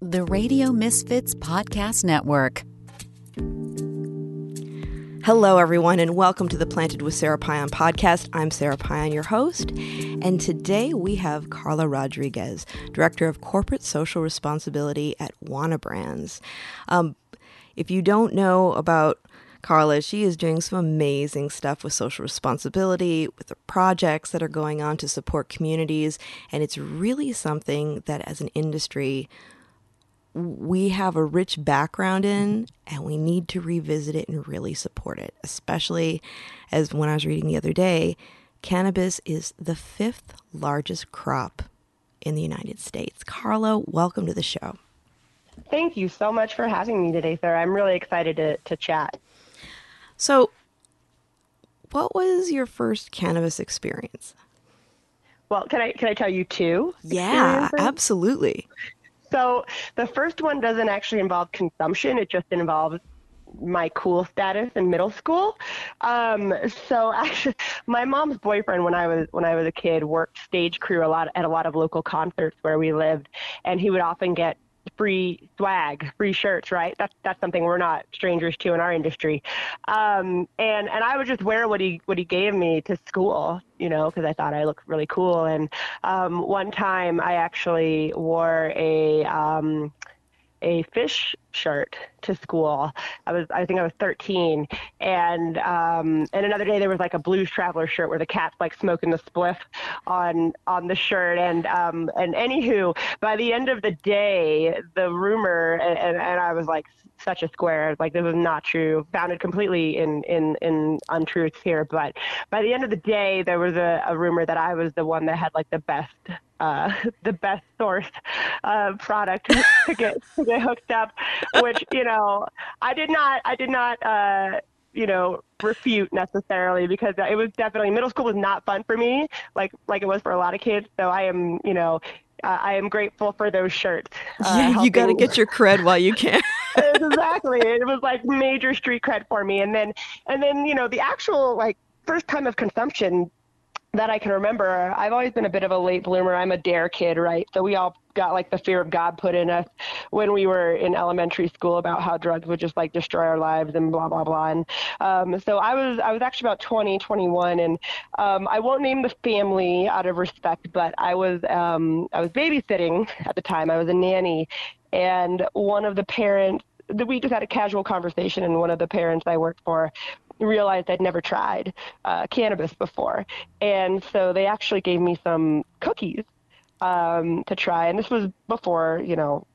The Radio Misfits Podcast Network. Hello, everyone, and welcome to the Planted with Sarah Payan podcast. I'm Sarah Payan, your host, and today we have Karla Rodriguez, Director of Corporate Social Responsibility at Wana Brands. Um, if you don't know about Karla, she is doing some amazing stuff with social responsibility, with the projects that are going on to support communities, and it's really something that as an industry we have a rich background in and we need to revisit it and really support it, especially as when I was reading the other day, cannabis is the fifth largest crop in the United States. Karla, welcome to the show. Thank you so much for having me today, sir. I'm really excited to, to chat. So, what was your first cannabis experience? Well, can I can I tell you two? Yeah, absolutely. So the first one doesn't actually involve consumption. It just involves my cool status in middle school. Um, so actually, my mom's boyfriend when I was when I was a kid worked stage crew a lot at a lot of local concerts where we lived, and he would often get free swag, free shirts, right? That's that's something we're not strangers to in our industry. Um, and and I would just wear what he what he gave me to school, you know, because I thought I looked really cool. And um, one time I actually wore a um, a Phish shirt to school. I was, I think I was 13, and um, and another day there was like a Blues Traveler shirt where the cat's like smoking the spliff on on the shirt, and um, and anywho, by the end of the day, the rumor, and, and, I was like such a square, like this was not true, founded completely in in in untruths here, but by the end of the day, there was a, a rumor that I was the one that had like the best uh, the best source uh, product to get to get hooked up, which you know I did not I did not uh, you know refute necessarily because it was definitely middle school was not fun for me like like it was for a lot of kids. So I am you know uh, I am grateful for those shirts. Uh, yeah, helping. you got to get your cred while you can. exactly, it was like major street cred for me, and then and then you know the actual like first time of consumption that I can remember, I've always been a bit of a late bloomer. I'm a D.A.R.E. kid, right? So we all got like the fear of God put in us when we were in elementary school about how drugs would just like destroy our lives and blah blah blah. And um, so I was I was actually about 20, 21, and um, I won't name the family out of respect, but I was um, I was babysitting at the time. I was a nanny, and one of the parents we just had a casual conversation, and one of the parents I worked for realized I'd never tried uh, cannabis before. And so they actually gave me some cookies um, to try. And this was before, you know,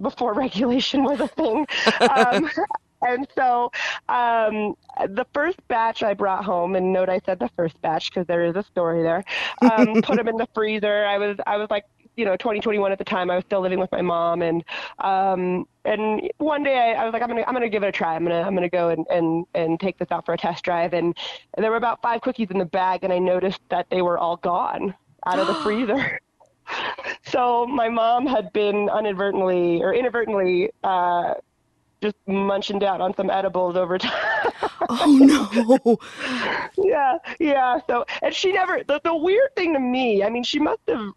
before regulation was a thing. um, and so um, the first batch I brought home, and note I said the first batch because there is a story there. Um, put them in the freezer. I was I was like you know 2021 at the time i was still living with my mom and um and one day I, I, was like i'm gonna i'm gonna give it a try i'm gonna i'm gonna go and and and take this out for a test drive and there were about five cookies in the bag and i noticed that they were all gone out of the freezer so my mom had been inadvertently or inadvertently uh just munching down on some edibles over time. oh no. yeah, yeah. So, and she never. The, the weird thing to me, I mean, she must have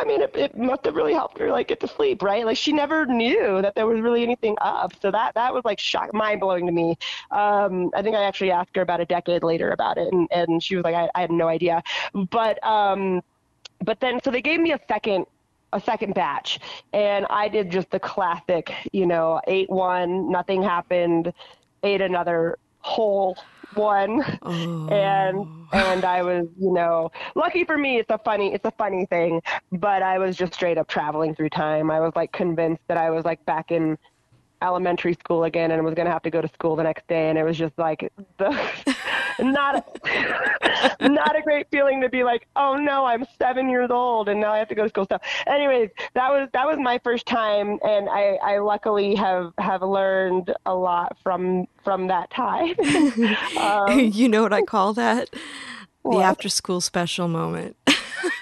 I mean, it, it must have really helped her like get to sleep, right? Like she never knew that there was really anything up. So that that was like shock, mind blowing to me. Um, I think I actually asked her about a decade later about it, and and she was like, I, I had no idea. But um, but then so they gave me a second a second batch and I did just the classic, you know, ate one, nothing happened, ate another whole one oh. and and I was you know lucky for me it's a funny it's a funny thing but I was just straight up traveling through time I was like convinced that I was like back in elementary school again and was going to have to go to school the next day and it was just like the not not a great feeling to be like oh no i'm seven years old and now i have to go to school. So anyways that was that was my first time and i i luckily have have learned a lot from from that time. Um, you know what i call that? What? the after school special moment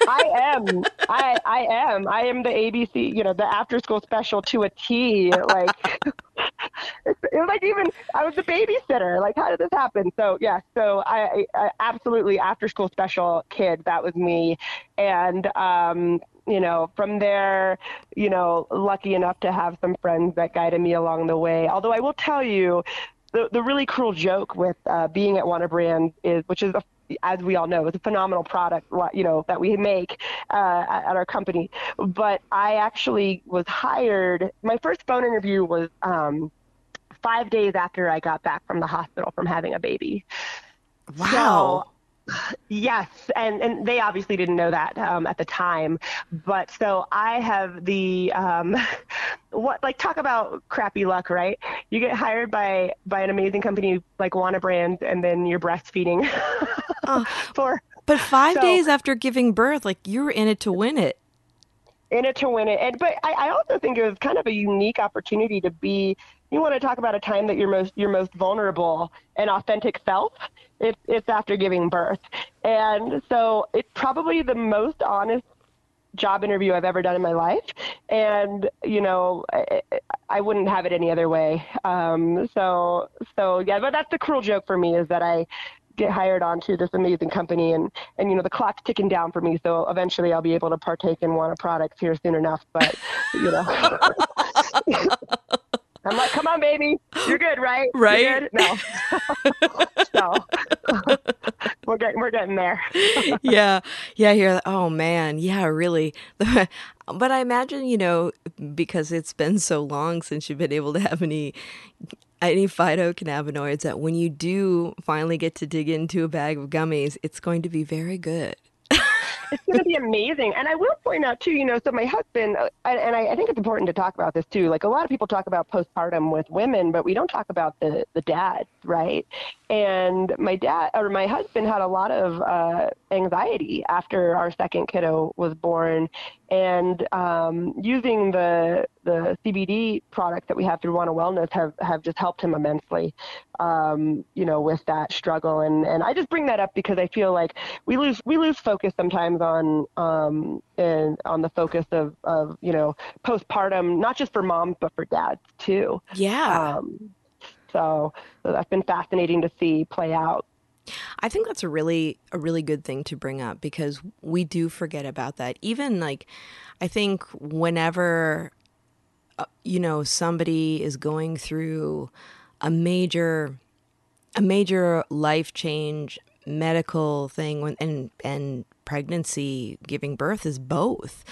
I am. I I am. I am the ABC, you know, the after school special to a T. Like it was like even I was the babysitter. Like, how did this happen? So yeah, so I, I absolutely after school special kid. That was me, and um, you know, from there, you know, lucky enough to have some friends that guided me along the way. Although I will tell you, the the really cruel joke with uh, being at Wana Brand is, which is a as we all know, it's a phenomenal product, you know, that we make uh, at our company. But I actually was hired. My first phone interview was um, five days after I got back from the hospital from having a baby. Wow. So, Yes, and and they obviously didn't know that um, at the time, but so I have the um, what like talk about crappy luck, right? You get hired by by an amazing company like Wana Brands, and then you're breastfeeding uh, for. But five so, days after giving birth, like you were in it to win it. In it to win it, and but I, I also think it was kind of a unique opportunity to be. You want to talk about a time that you're most you're most vulnerable and authentic self it's it's after giving birth, and so it's probably the most honest job interview I've ever done in my life, and you know I, I wouldn't have it any other way. Um, so so yeah, but that's the cruel joke for me is that I get hired onto this amazing company and and you know the clock's ticking down for me so eventually I'll be able to partake in one of products here soon enough but you know I'm like, come on, baby, you're good, right? Right? No. so we're getting we're getting there. yeah, yeah. Here, oh man, yeah, really. but I imagine you know because it's been so long since you've been able to have any any phytocannabinoids that when you do finally get to dig into a bag of gummies, it's going to be very good it's going to be amazing. And I will point out too, you know, so my husband, uh, and I, think it's important to talk about this too. Like a lot of people talk about postpartum with women, but we don't talk about the the dad, right? And my dad or my husband had a lot of uh, anxiety after our second kiddo was born, and um, using the the CBD products that we have through Wana Wellness have, have just helped him immensely, um, you know, with that struggle. And, and I just bring that up because I feel like we lose we lose focus sometimes on um, and on the focus of, of you know postpartum, not just for moms but for dads too. Yeah. Um, so, so that's been fascinating to see play out. I think that's a really a really good thing to bring up because we do forget about that. Even like I think whenever uh, you know somebody is going through a major a major life change medical thing when, and and pregnancy giving birth is both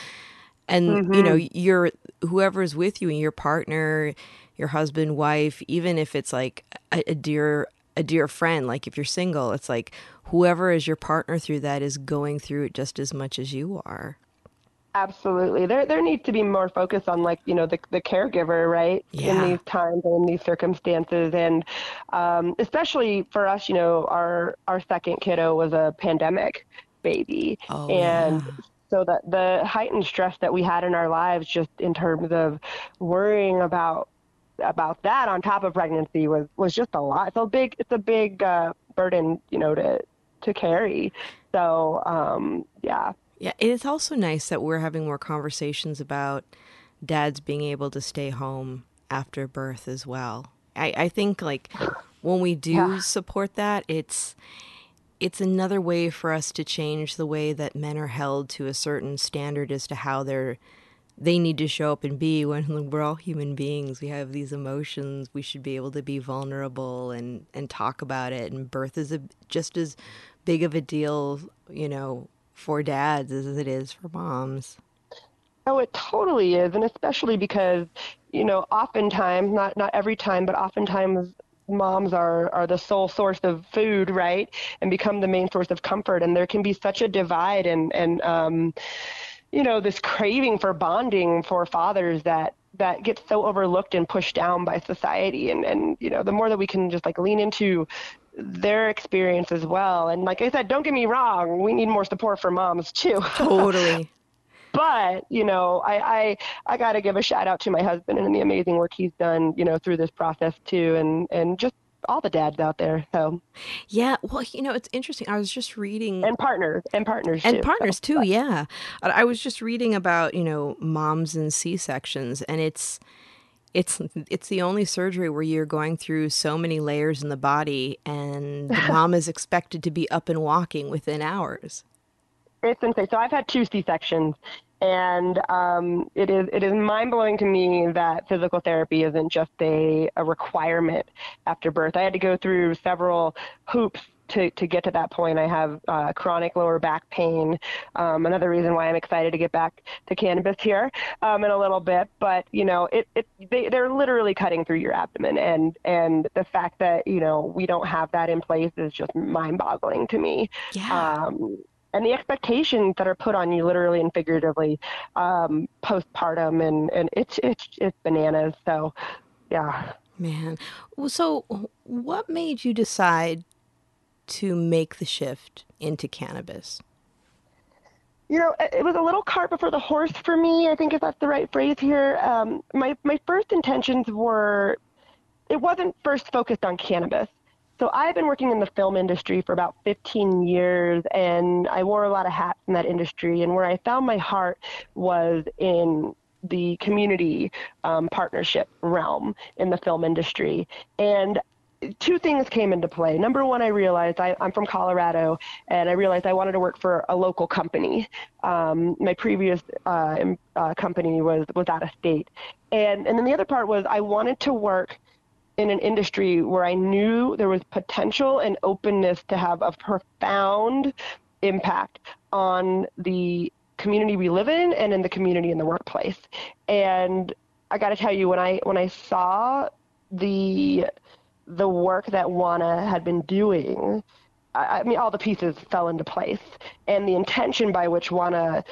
and mm-hmm. you know your whoever's with you and your partner your husband wife even if it's like a, a dear a dear friend like if you're single it's like whoever is your partner through that is going through it just as much as you are Absolutely. There there needs to be more focus on like, you know, the the caregiver, right? Yeah. In these times and in these circumstances. And um, especially for us, you know, our our second kiddo was a pandemic baby. Oh, and yeah. so that the heightened stress that we had in our lives just in terms of worrying about about that on top of pregnancy was was just a lot. It's a big it's a big uh, burden, you know, to to carry. So um, yeah, yeah, it's also nice that we're having more conversations about dads being able to stay home after birth as well. I, I think like when we do yeah. support that, it's it's another way for us to change the way that men are held to a certain standard as to how they're they need to show up and be when we're all human beings. We have these emotions. We should be able to be vulnerable and and talk about it. And birth is a, just as big of a deal you know for dads as it is for moms. Oh, it totally is, and especially because you know, oftentimes, not not every time, but oftentimes moms are are the sole source of food right? And become the main source of comfort. And there can be such a divide and and um you know this craving for bonding for fathers that that gets so overlooked and pushed down by society and and you know the more that we can just like lean into their experience as well. And like I said, don't get me wrong, we need more support for moms too. Totally. but you know, I I, I got to give a shout out to my husband and the amazing work he's done, you know, through this process too, and and just all the dads out there. So, yeah. Well, you know, it's interesting. I was just reading and partners and partners and too, partners so. too. Yeah, I was just reading about you know moms and C sections, and it's it's it's the only surgery where you're going through so many layers in the body, and the mom is expected to be up and walking within hours. It's insane. So I've had two C sections, and um, it is it is mind blowing to me that physical therapy isn't just a, a requirement after birth. I had to go through several hoops to, to get to that point. I have uh, chronic lower back pain. Um, another reason why I'm excited to get back to cannabis here um, in a little bit. But you know, it, it they, they're literally cutting through your abdomen, and and the fact that you know we don't have that in place is just mind-boggling to me. Yeah. Um, and the expectations that are put on you literally and figuratively um, postpartum and, and it's it's it's bananas so yeah man so what made you decide to make the shift into cannabis? You know, it was a little cart before the horse for me. I think if that's the right phrase here. Um, my my first intentions were, it wasn't first focused on cannabis. So I've been working in the film industry for about 15 years, and I wore a lot of hats in that industry. And where I found my heart was in the community um, partnership realm in the film industry. And two things came into play. Number one, I realized I, am from Colorado, and I realized I wanted to work for a local company. Um, my previous uh, uh, company was was out of state, and and then the other part was I wanted to work in an industry where I knew there was potential and openness to have a profound impact on the community we live in and in the community in the workplace. And I got to tell you, when I when I saw the the work that Wana had been doing, I, mean, all the pieces fell into place, and the intention by which uh,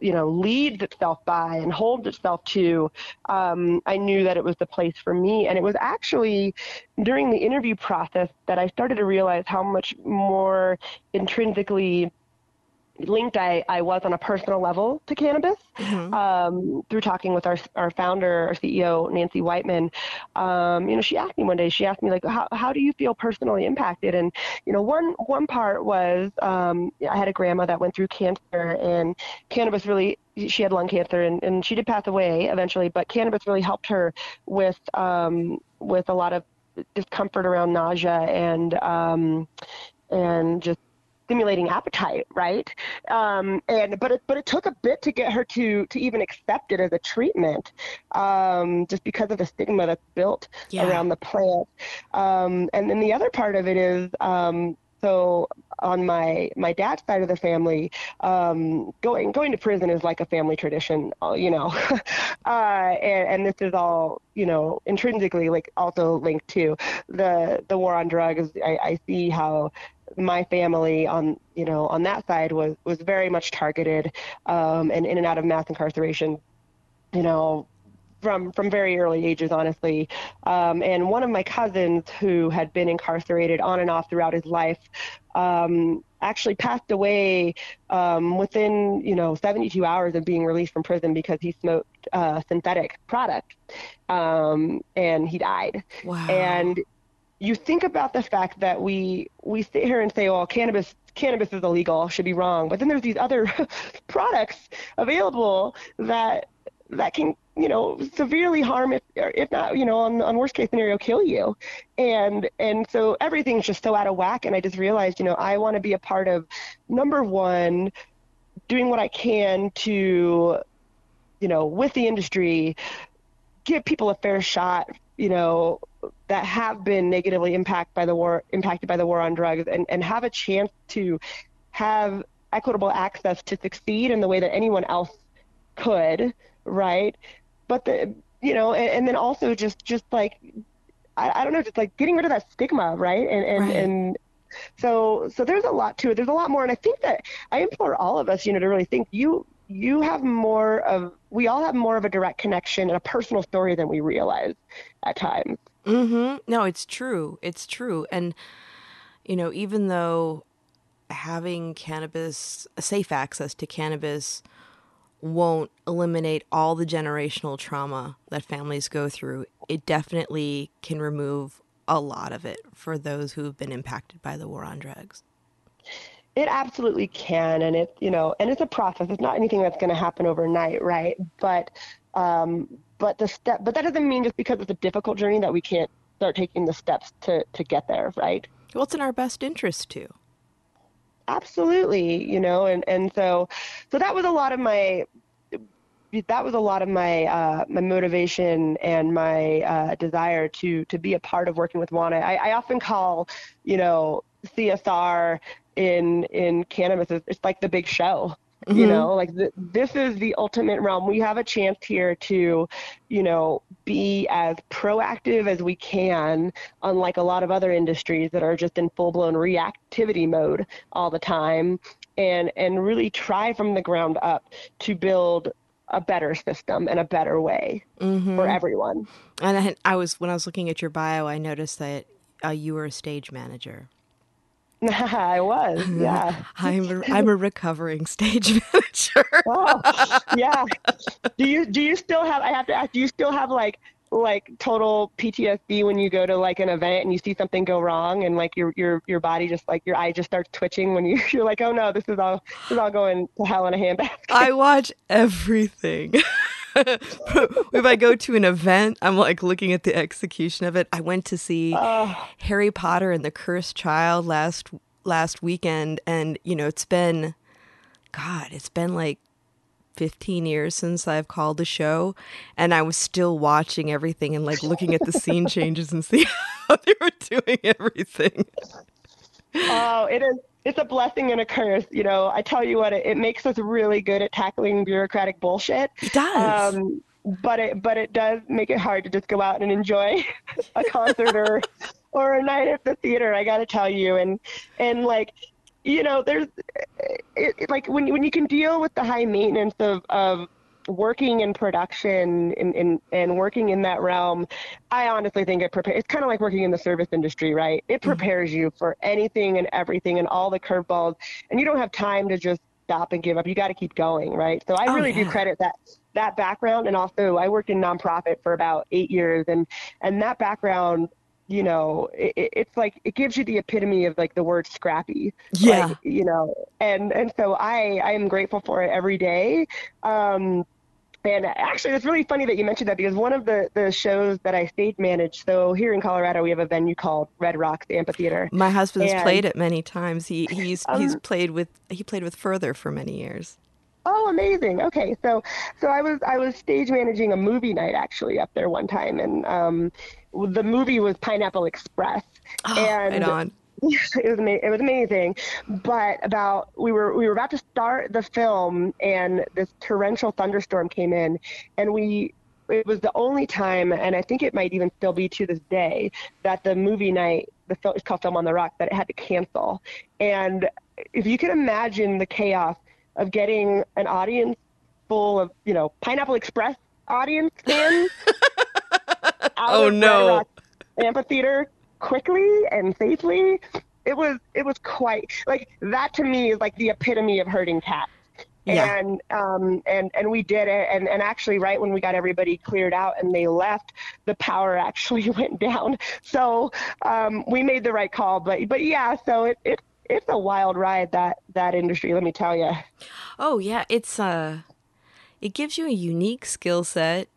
you know leads itself by and holds itself to um, i knew that it was the place for me. And it was actually during the interview process that i started to realize how much more intrinsically linked I, I was on a personal level to cannabis mm-hmm. um, through talking with our, our founder, our CEO, Nancy Whiteman. Um, you know, she asked me one day, she asked me like, how, how do you feel personally impacted? And, you know, one, one part was um, I had a grandma that went through cancer and cannabis really, she had lung cancer and, and she did pass away eventually, but cannabis really helped her with, um, with a lot of discomfort around nausea and, um, and just stimulating appetite, right? Um, and but it but it took a bit to get her to to even accept it as a treatment, um, just because of the stigma that's built yeah. around the plant. Um, and then the other part of it is um, so on my my dad's side of the family, um, going going to prison is like a family tradition, uh, you know, uh, and, and this is all you know intrinsically like also linked to the the war on drugs. I, I see how my family on you know on that side was was very much targeted um, and in and out of mass incarceration you know from from very early ages honestly. Um, and one of my cousins who had been incarcerated on and off throughout his life um, actually passed away um, within you know 72 hours of being released from prison because he smoked uh, synthetic product um, and he died. Wow. and you think about the fact that we we sit here and say, well, cannabis cannabis is illegal, should be wrong, but then there's these other products available that that can you know severely harm if if not you know on, on worst case scenario kill you. And and so everything's just so out of whack. And i just realized you know i want to be a part of number one doing what i can to you know with the industry give people a fair shot you know that have been negatively impacted by the war impacted by the war on drugs and, and have a chance to have equitable access to succeed in the way that anyone else could right but the you know and, and then also just just like I, I, don't know just like getting rid of that stigma right and and, right. and so so there's a lot to it there's a lot more and i think that i implore all of us you know to really think you you have more of we all have more of a direct connection and a personal story than we realize at times Mm-hmm. No, it's true. It's true. And, you know, even though having cannabis, safe access to cannabis, won't eliminate all the generational trauma that families go through, it definitely can remove a lot of it for those who have been impacted by the war on drugs. It absolutely can, and it's you know, and it's a process. It's not anything that's going to happen overnight, right? But um, but the step, but that doesn't mean just because it's a difficult journey that we can't start taking the steps to to get there, right? Well, it's in our best interest too. Absolutely, you know, and and so so that was a lot of my that was a lot of my uh, my motivation and my uh, desire to to be a part of working with WANA. I, I often call, you know, CSR in in cannabis it's like the big show. Mm-hmm. You know, like the, this is the ultimate realm. We have a chance here to, you know, be as proactive as we can, unlike a lot of other industries that are just in full blown reactivity mode all the time, and and really try from the ground up to build a better system and a better way mm-hmm. for everyone. And I, I, was when I was looking at your bio, I noticed that uh, you were a stage manager. I was, yeah. I'm a, I'm a recovering stage manager. oh, yeah. Do you do you still have? I have to ask. Do you still have like like total PTSD when you go to like an event and you see something go wrong and like your your your body just like your eye just starts twitching when you you're like oh no this is all this is all going to hell in a handbasket. I watch everything. if I go to an event, I'm like looking at the execution of it. I went to see oh. Harry Potter and the Cursed Child last last weekend and you know it's been god, it's been like 15 years since I've called the show, and I was still watching everything and like looking at the scene changes and see how they were doing everything. Oh, it is. It's a blessing and a curse. You know, I tell you what, it, it makes us really good at tackling bureaucratic bullshit. It does. Um, but it but it does make it hard to just go out and enjoy a concert or or a night at the theater. I got to tell you, and and like you know, there's it, it, like when when you can deal with the high maintenance of of working in production and, and, and working in that realm, I honestly think it prepares. It's kind of like working in the service industry, right? It mm-hmm. prepares mm-hmm. you for anything and everything and all the curveballs, and you don't have time to just stop and give up. You got to keep going, right? So I oh, really yeah. do credit that that background, and also I worked in nonprofit for about eight years, and and that background you know, it, it's like it gives you the epitome of like the word scrappy. Yeah. Like, you know, and and so I I am grateful for it every day. Um, and actually, it's really funny that you mentioned that because one of the, the shows that I stage manage, so here in Colorado, we have a venue called Red Rocks Amphitheater. My husband's and, played it many times. He he's um, he's played with he played with Furthur for many years. Oh, amazing. Okay, so so I was I was stage managing a movie night actually up there one time, and um, the movie was Pineapple Express, oh, and right on. it was it was amazing. But about we were we were about to start the film, and this torrential thunderstorm came in, and we it was the only time, and I think it might even still be to this day, that the movie night, the film, it's called Film on the Rock, that it had to cancel. And if you can imagine the chaos of getting an audience full of, you know, Pineapple Express audience fans. oh no. Amphitheater quickly and safely. It was it was quite like that to me is like the epitome of herding cats. Yeah. And um and and we did it and and actually right when we got everybody cleared out and they left the power actually went down so um we made the right call but but yeah so it, it it's a wild ride that that industry. Let me tell you. Oh yeah, it's uh, it gives you a unique skill set.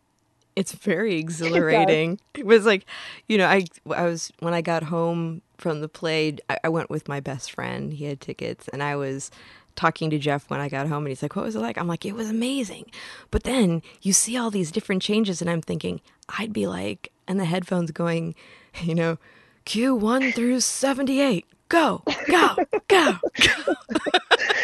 It's very exhilarating. It, it, was like, you know, I I was when I got home from the play, I, I went with my best friend. He had tickets, and I was talking to Jeff when I got home and he's like, What was it like? I'm like, It was amazing. But then you see all these different changes, and I'm thinking, I'd be like, and the headphones going, you know, Q1 through 78 go, go, go.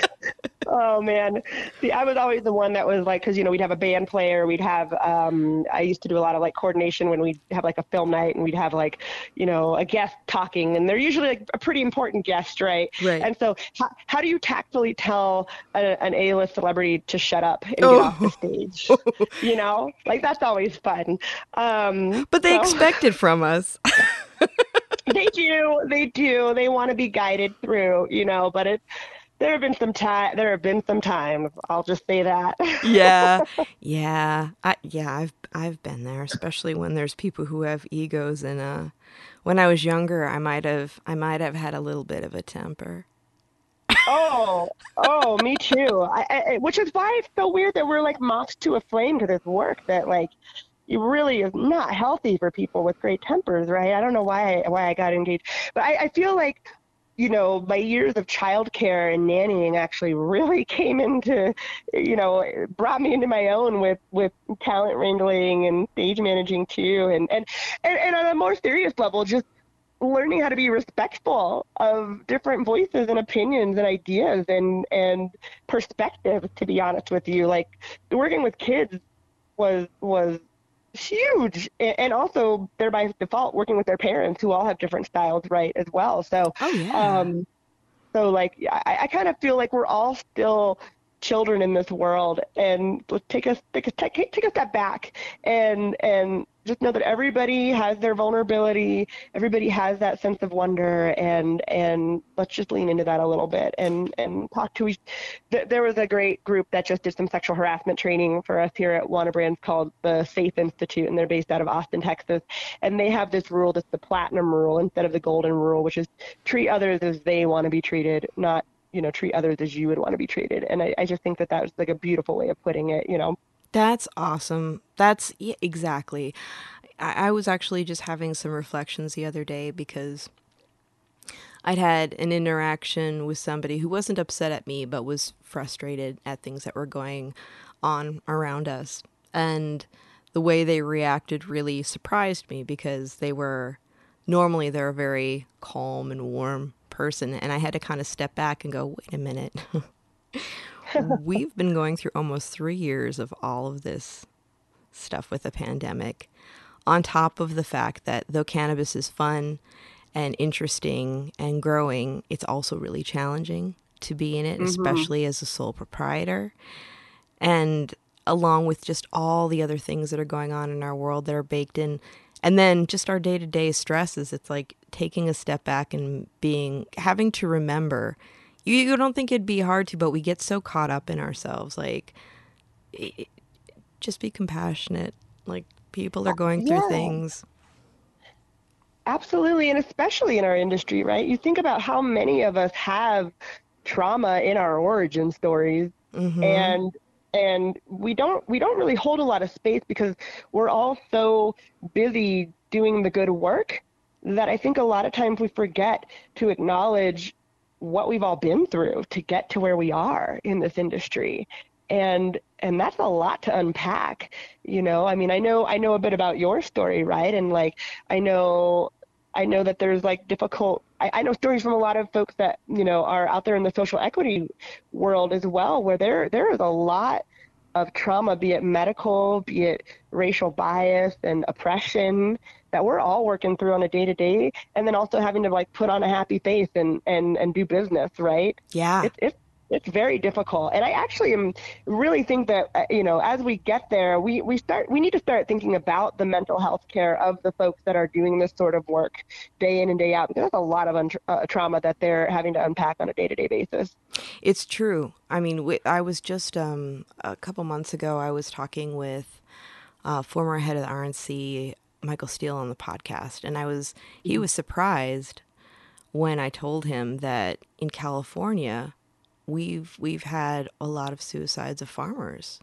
oh man, see, I was always the one that was like, because you know we'd have a band player, we'd have. Um, I used to do a lot of like coordination when we'd have like a film night, and we'd have like, you know, a guest talking, and they're usually like a pretty important guest, right? Right. And so, how, how do you tactfully tell a, an A-list celebrity to shut up and oh. get off the stage? you know, like that's always fun. Um, but they so. expect it from us. they do. They do. They want to be guided through, you know, but it there have been some time there have been some times i'll just say that. Yeah. Yeah. I, yeah i've i've been there especially when there's people who have egos and uh when i was younger i might have i might have had a little bit of a temper. Oh oh me too. I, I, which is why it's so weird that we're like moths to a flame to this work that like it really is not healthy for people with great tempers, right? I don't know why I, why I got engaged, but I, I feel like you know, my years of childcare and nannying actually really came into, you know, brought me into my own with with talent wrangling and stage managing too, and and and, and on a more serious level, just learning how to be respectful of different voices and opinions and ideas and and perspectives. To be honest with you, like working with kids was was huge and also they're by default working with their parents who all have different styles right as well so oh, yeah. um so like I, I kind of feel like we're all still children in this world and let's take a take a take, take a step back and and just know that everybody has their vulnerability. Everybody has that sense of wonder and and let's just lean into that a little bit and and talk to each there was a great group that just did some sexual harassment training for us here at Wana Brands called the Safe Institute and they're based out of Austin Texas. And they have this rule that's the platinum rule instead of the golden rule which is treat others as they want to be treated not you know treat others as you would want to be treated and I, I just think that that was like a beautiful way of putting it you know that's awesome. That's yeah, exactly. I, I was actually just having some reflections the other day because I'd had an interaction with somebody who wasn't upset at me, but was frustrated at things that were going on around us. And the way they reacted really surprised me because they were normally they're a very calm and warm person. And I had to kind of step back and go, wait a minute. we've been going through almost three years of all of this stuff with the pandemic, on top of the fact that though cannabis is fun and interesting and growing, it's also really challenging to be in it, mm-hmm. especially as a sole proprietor. And along with just all the other things that are going on in our world that are baked in. And then just our day to day stresses, it's like taking a step back and being, having to remember you, you don't think it'd be hard to, but we get so caught up in ourselves. Like, it, just be compassionate. Like, people are going through yeah. things. Absolutely, and especially in our industry, right? You think about how many of us have trauma in our origin stories, mm-hmm. and and we don't we don't really hold a lot of space because we're all so busy doing the good work that I think a lot of times we forget to acknowledge what we've all been through to get to where we are in this industry. And and that's a lot to unpack you know? I mean i know i know a bit about your story right? And like i know i know that there's like difficult I, I know stories from a lot of folks that you know are out there in the social equity world as well where there there is a lot of trauma be it medical be it racial bias and oppression that we're all working through on a day to day, and then also having to like put on a happy face and and and do business, right? Yeah, it's it's it's very difficult, and I actually am really think that uh, you know as we get there, we we start we need to start thinking about the mental health care of the folks that are doing this sort of work day in and day out because there's a lot of un- uh, trauma that they're having to unpack on a day to day basis. It's true. I mean, I was just um, a couple months ago. I was talking with. Uh, former head of the RNC, Michael Steele on the podcast, and I was he mm-hmm. was surprised when I told him that in California we've we've had a lot of suicides of farmers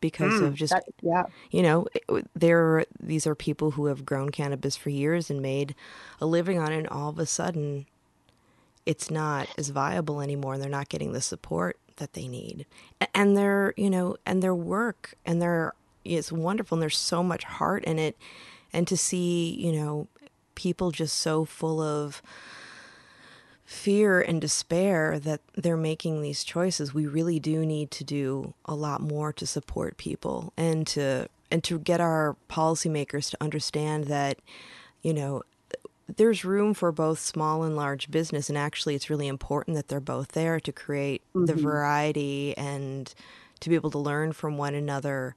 because mm, of just that, yeah. you know there these are people who have grown cannabis for years and made a living on it and all of a sudden it's not as viable anymore and they're not getting the support that they need. And their you know and their work and their it's wonderful and there's so much heart in it. And to see, you know, people just so full of fear and despair that they're making these choices we really do need to do a lot more to support people and to and to get our policymakers to understand that you know there's room for both small and large business and actually it's really important that they're both there to create mm-hmm. the variety and to be able to learn from one another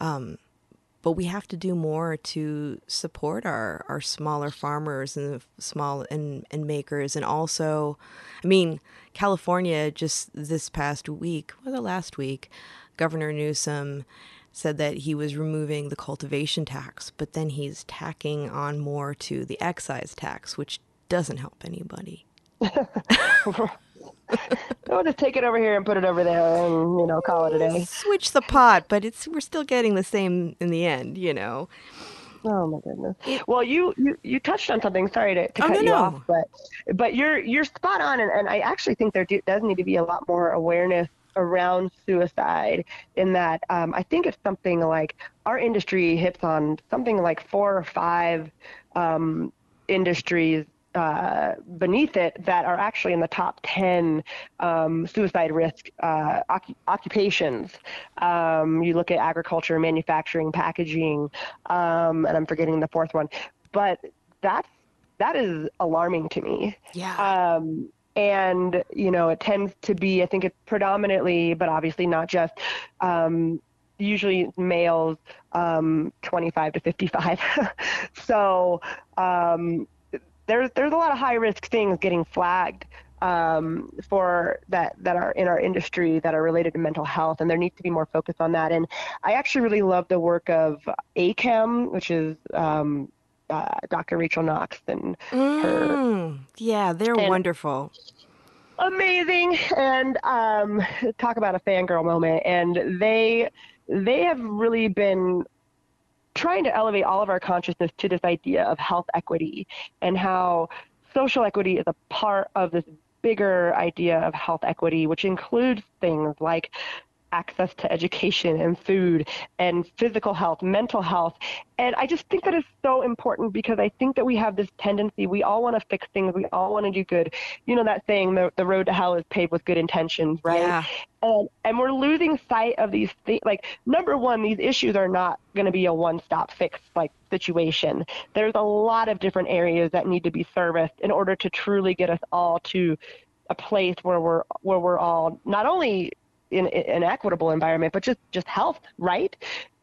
um, but we have to do more to support our, our smaller farmers and small and, and makers. And also i mean california just this past week or the last week governor newsom said that he was removing the cultivation tax but then he's tacking on more to the excise tax which doesn't help anybody I'll just take it over here and put it over there, and you know, call it a day. Switch the pot, but it's we're still getting the same in the end, you know. Oh my goodness. Well, you you, you touched on something. Sorry to, to Oh, cut no, you no. off, but but you're you're spot on, and, and I actually think there do, does need to be a lot more awareness around suicide. In that, um, I think it's something like our industry hits on something like four or five um, industries. Uh, beneath it that are actually in the top 10 um, suicide risk uh, occu- occupations. Um, you look at agriculture, manufacturing, packaging, um, and I'm forgetting the fourth one. But that's that is alarming to me. Yeah. Um, and you know, it tends to be, I think it's predominantly, but obviously not just, um, usually males, um, 25 to 55. so um, there's there's a lot of high risk things getting flagged um, for that that are in our industry that are related to mental health, and there needs to be more focus on that. And I actually really love the work of ACAM, which is um, uh, Dr. Rachel Knox and her Mm, yeah, they're And- wonderful. amazing and um, talk about a fangirl moment and they they have really been trying to elevate all of our consciousness to this idea of health equity and how social equity is a part of this bigger idea of health equity which includes things like access to education and food and physical health, mental health. And I just think that is so important because I think that we have this tendency, we all want to fix things, we all want to do good. You know that saying, the, the road to hell is paved with good intentions, right? Yeah. And, and we're losing sight of these things. Like, number one, these issues are not going to be a one stop fix like situation. There's a lot of different areas that need to be serviced in order to truly get us all to a place where we're where we're all not only in, in an equitable environment, but just just health, right?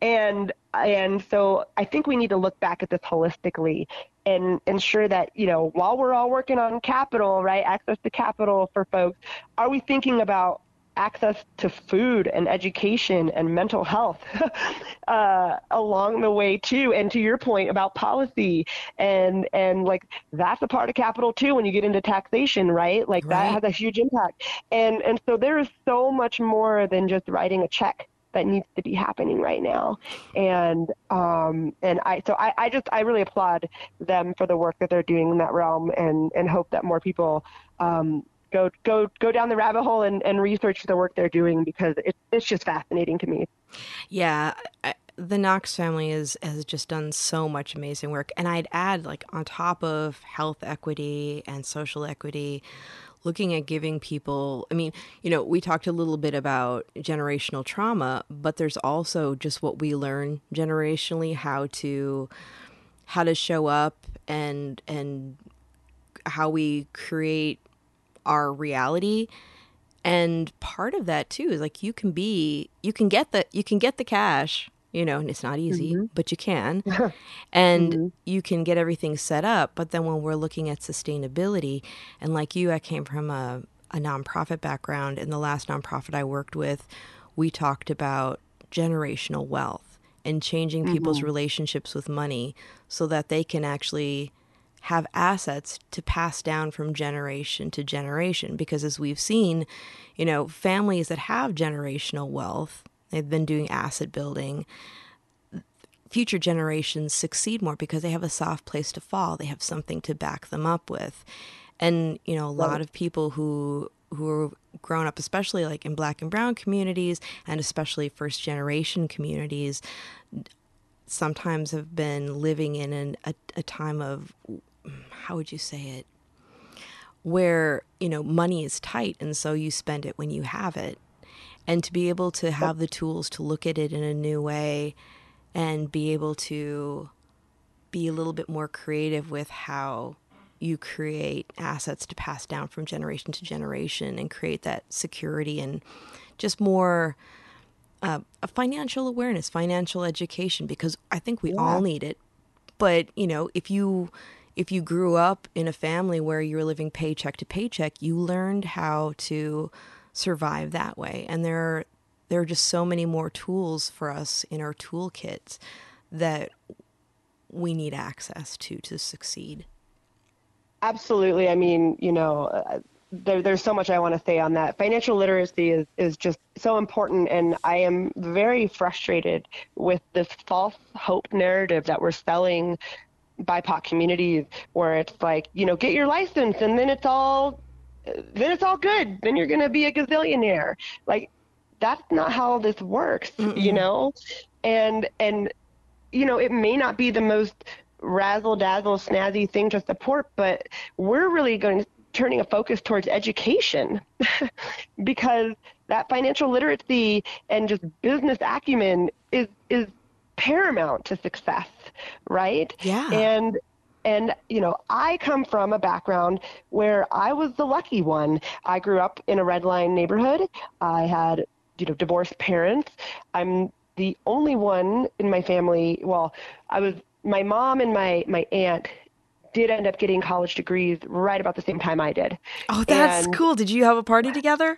And and so I think we need to look back at this holistically and ensure that you know while we're all working on capital, right, access to capital for folks, are we thinking about access to food and education and mental health uh, along the way too. And to your point about policy and and like that's a part of capital too when you get into taxation right? Like that has a huge impact. And and so there is so much more than just writing a check that needs to be happening right now. And um and i so i i just i really applaud them for the work that they're doing in that realm and and hope that more people um go go go down the rabbit hole and, and research the work they're doing because it's it's just fascinating to me. Yeah, I, the Knox family is has just done so much amazing work, and I'd add like on top of health equity and social equity, looking at giving people. I mean, you know, we talked a little bit about generational trauma, but there's also just what we learn generationally how to how to show up and and how we create our reality. And part of that too is like you can be you can get the you can get the cash you know and it's not easy mm-hmm. but you can. And mm-hmm. you can get everything set up but then when we're looking at sustainability and like you i came from a, a nonprofit background. And the last nonprofit i worked with we talked about generational wealth and changing people's mm-hmm. relationships with money so that they can actually have assets to pass down from generation to generation. Because as we've seen you know families that have generational wealth they've been doing asset building future generations succeed more because they have a soft place to fall. They have something to back them up with. And you know a lot of people who who are grown up especially like in black and brown communities and especially first generation communities sometimes have been living in an, a, a time of how would you say it where you know money is tight and so you spend it when you have it and to be able to have the tools to look at it in a new way and be able to be a little bit more creative with how you create assets to pass down from generation to generation and create that security and just more uh, a financial awareness, financial education, because I think we all need it. But you know, if you if you grew up in a family where you were living paycheck to paycheck, you learned how to survive that way. And there are there are just so many more tools for us in our toolkits that we need access to to succeed. Absolutely. I mean, you know, uh, there, there's so much I want to say on that. Financial literacy is, is just so important, and I am very frustrated with this false hope narrative that we're selling BIPOC communities, where it's like, you know, get your license and then it's all, then it's all good. Then you're gonna be a gazillionaire. Like, that's not how this works, Mm-mm. you know, and and you know, it may not be the most razzle dazzle snazzy thing to support, but we're really going to turning a focus towards education because that financial literacy and just business acumen is is paramount to success, right? Yeah. And and you know, I come from a background where I was the lucky one. I grew up in a red line neighborhood. I had you know divorced parents. I'm the only one in my family. Well, I was my mom and my my aunt did end up getting college degrees right about the same time I did. Oh, that's and, cool. Did you have a party together?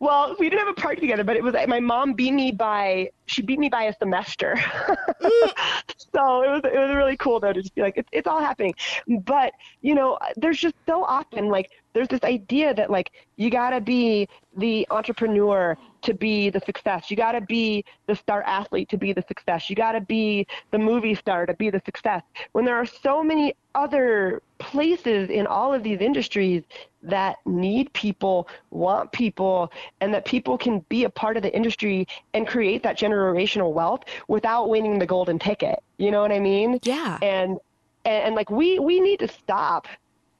Well, we didn't have a party together, but it was my mom beat me by she beat me by a semester. Mm. so it was it was really cool though to just be like it's it's all happening. But you know, there's just so often like there's this idea that like you gotta be the entrepreneur to be the success. You got to be the star athlete to be the success. You got to be the movie star to be the success. When there are so many other places in all of these industries that need people, want people, and that people can be a part of the industry and create that generational wealth without winning the golden ticket. You know what I mean? Yeah. And and, and like we we need to stop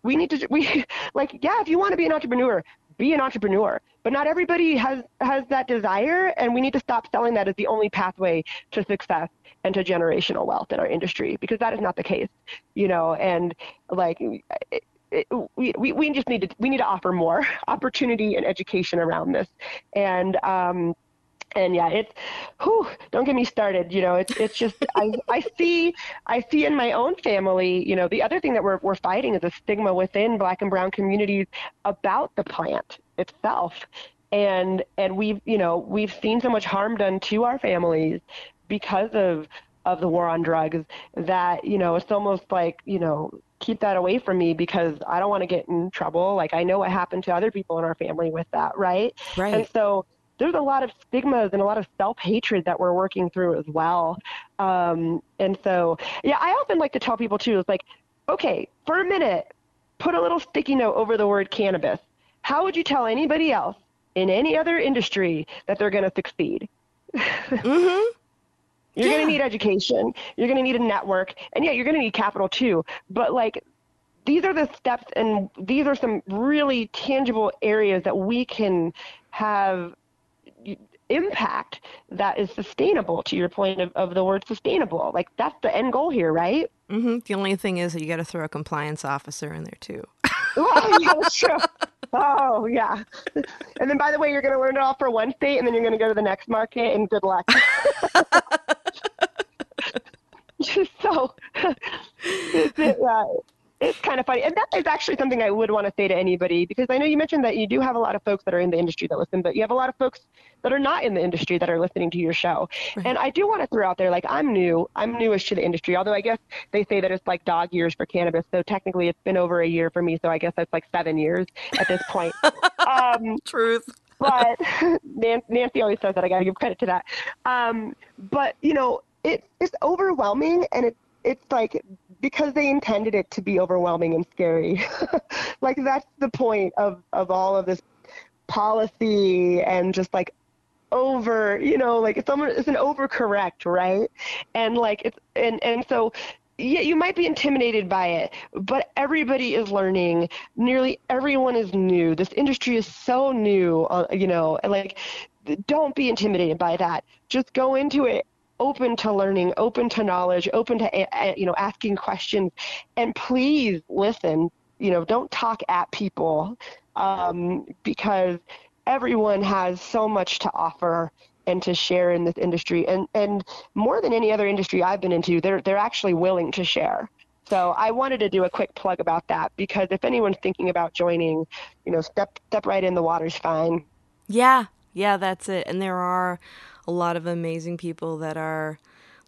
we need to we like yeah if you want to be an entrepreneur be an entrepreneur. But not everybody has has that desire, and we need to stop selling that as the only pathway to success and to generational wealth in our industry because that is not the case, you know. And like. It, it, we, we, we just need to we need to offer more opportunity and education around this and um, and yeah, it's whew, don't get me started. You know, it's it's just I I see I see in my own family. You know, the other thing that we're we're fighting is a stigma within Black and Brown communities about the plant itself, and and we've you know we've seen so much harm done to our families because of of the war on drugs that you know it's almost like you know keep that away from me because I don't want to get in trouble. Like I know what happened to other people in our family with that, right? Right. And so there's a lot of stigmas and a lot of self-hatred that we're working through as well. Um, and so, yeah, I often like to tell people too, it's like, okay, for a minute, put a little sticky note over the word cannabis. How would you tell anybody else in any other industry that they're going to succeed? mm-hmm. You're yeah. going to need education. You're going to need a network. And yeah, you're going to need capital too. But like, these are the steps and these are some really tangible areas that we can have impact that is sustainable to your point of, of the word sustainable. Like that's the end goal here right? Mm-hmm. the only thing is that you got to throw a compliance officer in there too. Oh yeah that's true. Oh yeah. And then by the way you're going to learn it all for one state and then you're going to go to the next market and good luck. Just so uh, it's kind of funny. And that is actually something I would want to say to anybody because I know you mentioned that you do have a lot of folks that are in the industry that listen, but you have a lot of folks that are not in the industry that are listening to your show. Right. And I do want to throw out there, like, I'm new, I'm newish to the industry, although I guess they say that it's like dog years for cannabis. So technically it's been over a year for me. So I guess that's like seven years at this point. um, Truth. but Nancy always says that. I got to give credit to that. Um, but, you know, it, it's overwhelming and it's it's like because they intended it to be overwhelming and scary. like that's the point of of all of this policy and just like over, you know, like it's almost it's an overcorrect, right? And like it's and and so yeah, you might be intimidated by it, but everybody is learning. Nearly everyone is new. This industry is so new, uh, you know, like don't be intimidated by that. Just go into it open to learning, open to knowledge, open to you know asking questions, and please listen. You know, don't talk at people um, because everyone has so much to offer and to share in this industry. And and more than any other industry I've been into, they're they're actually willing to share. So I wanted to do a quick plug about that because if anyone's thinking about joining, you know, step step right in. The water's fine. Yeah, yeah, that's it. And there are a lot of amazing people that are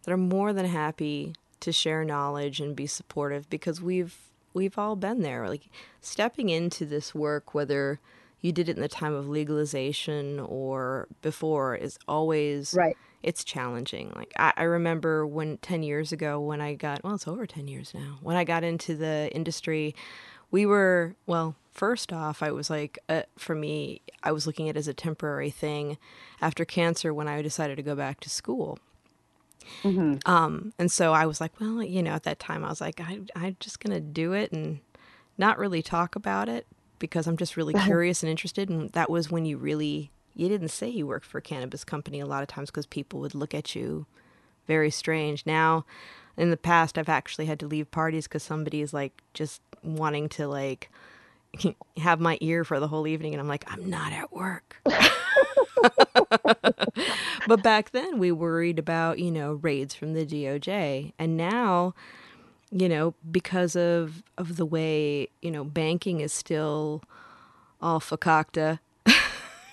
that are more than happy to share knowledge and be supportive because we've we've all been there. Like stepping into this work, whether you did it in the time of legalization or before, is always right. It's challenging. Like I, I remember when ten years ago when I got well, it's over ten years now. When I got into the industry, we were well. First off, I was like, uh, for me, I was looking at it as a temporary thing. After cancer, when I decided to go back to school, Mm-hmm. Um, and so I was like, well, you know, at that time I was like, I, I'm just going to do it and not really talk about it because I'm just really curious and interested. And that was when you really, you didn't say you worked for a cannabis company a lot of times because people would look at you very strange. Now, in the past, I've actually had to leave parties because somebody is like just wanting to like have my ear for the whole evening. And I'm like, I'm not at work. but back then we worried about, you know, raids from the DOJ. And now, you know, because of of the way, you know, banking is still all fakakta.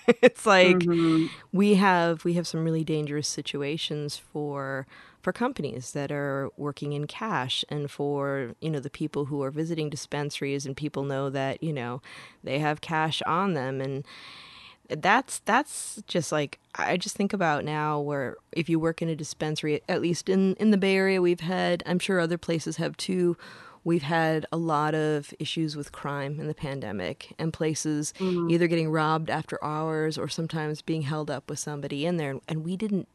it's like mm-hmm. we have we have some really dangerous situations for for companies that are working in cash and for you know the people who are visiting dispensaries and people know that you know they have cash on them and that's that's just like I just think about now where if you work in a dispensary, at least in in the Bay Area, we've had I'm sure other places have too. We've had a lot of issues with crime in the pandemic, and places mm-hmm. either getting robbed after hours or sometimes being held up with somebody in there, and we didn't.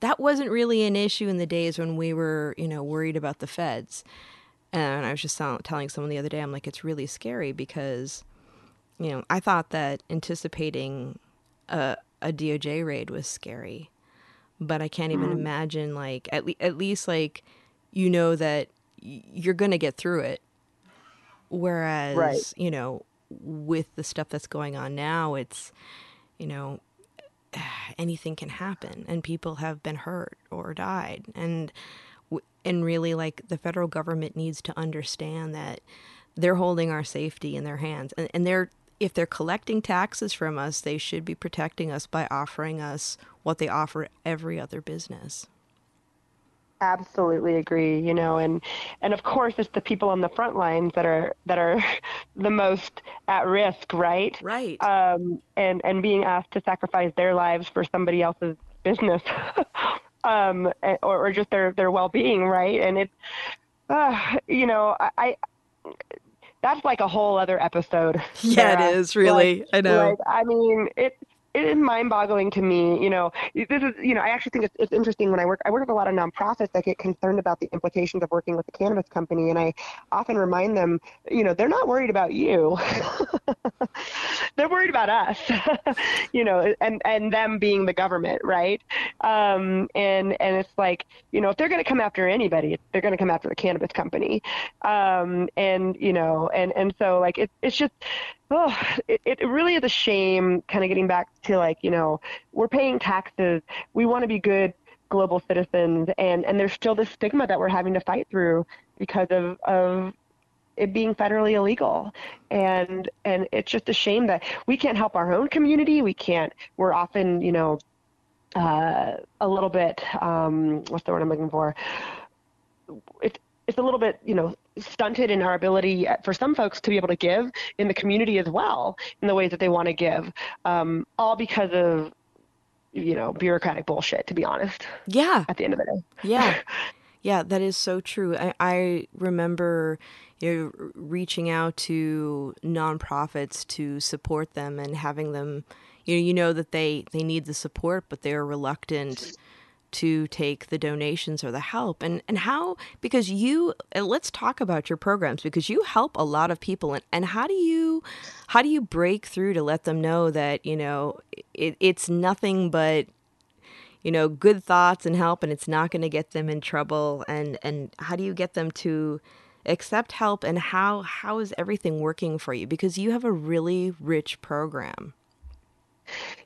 That wasn't really an issue in the days when we were, you know, worried about the feds. And I was just telling someone the other day, I'm like, it's really scary because you know, I thought that anticipating a, a DOJ raid was scary, but I can't even mm. imagine like at, le- at least like you know that you're going to get through it. Whereas, right. you know, with the stuff that's going on now, it's, you know, anything can happen and people have been hurt or died. And, and really like the federal government needs to understand that they're holding our safety in their hands and, and they're if they're collecting taxes from us, they should be protecting us by offering us what they offer every other business. Absolutely agree, you know, and and of course it's the people on the front lines that are that are the most at risk, right? Right. Um, and and being asked to sacrifice their lives for somebody else's business, um, or, or just their their well being, right? And it, uh, you know, I that's like a whole other episode. Yeah, Sara. it is really. Like, I know. Like, I mean, it it is mind-boggling to me. You know, this is you know I actually think it's, it's interesting when I work. I work with a lot of nonprofits that get concerned about the implications of working with a cannabis company, and I often remind them, you know, they're not worried about you. they're worried about us. you know, and and them being the government, right? Um, and and it's like you know if they're going to come after anybody, they're going to come after the cannabis company. Um, and you know, and and so like it's it's just oh, it, it really is a shame kind of getting back to like, you know, we're paying taxes. We want to be good global citizens and, and there's still this stigma that we're having to fight through because of, of it being federally illegal. And and it's just a shame that we can't help our own community. We can't we're often you know uh, a little bit um, what's the word i'm looking for? It's it's a little bit, you know, stunted in our ability for some folks to be able to give in the community as well in the ways that they want to give, um, all because of, you know, bureaucratic bullshit. To be honest. Yeah. At the end of the day. Yeah. Yeah, that is so true. I, I remember you know, reaching out to nonprofits to support them and having them, you know, you know that they they need the support, but they're reluctant to take the donations or the help. And and how because you let's talk about your programs because you help a lot of people. And, and how do you how do you break through to let them know that you know it, it's nothing but you know good thoughts and help and it's not going to get them in trouble? And and how do you get them to accept help? And how how is everything working for you? Because you have a really rich program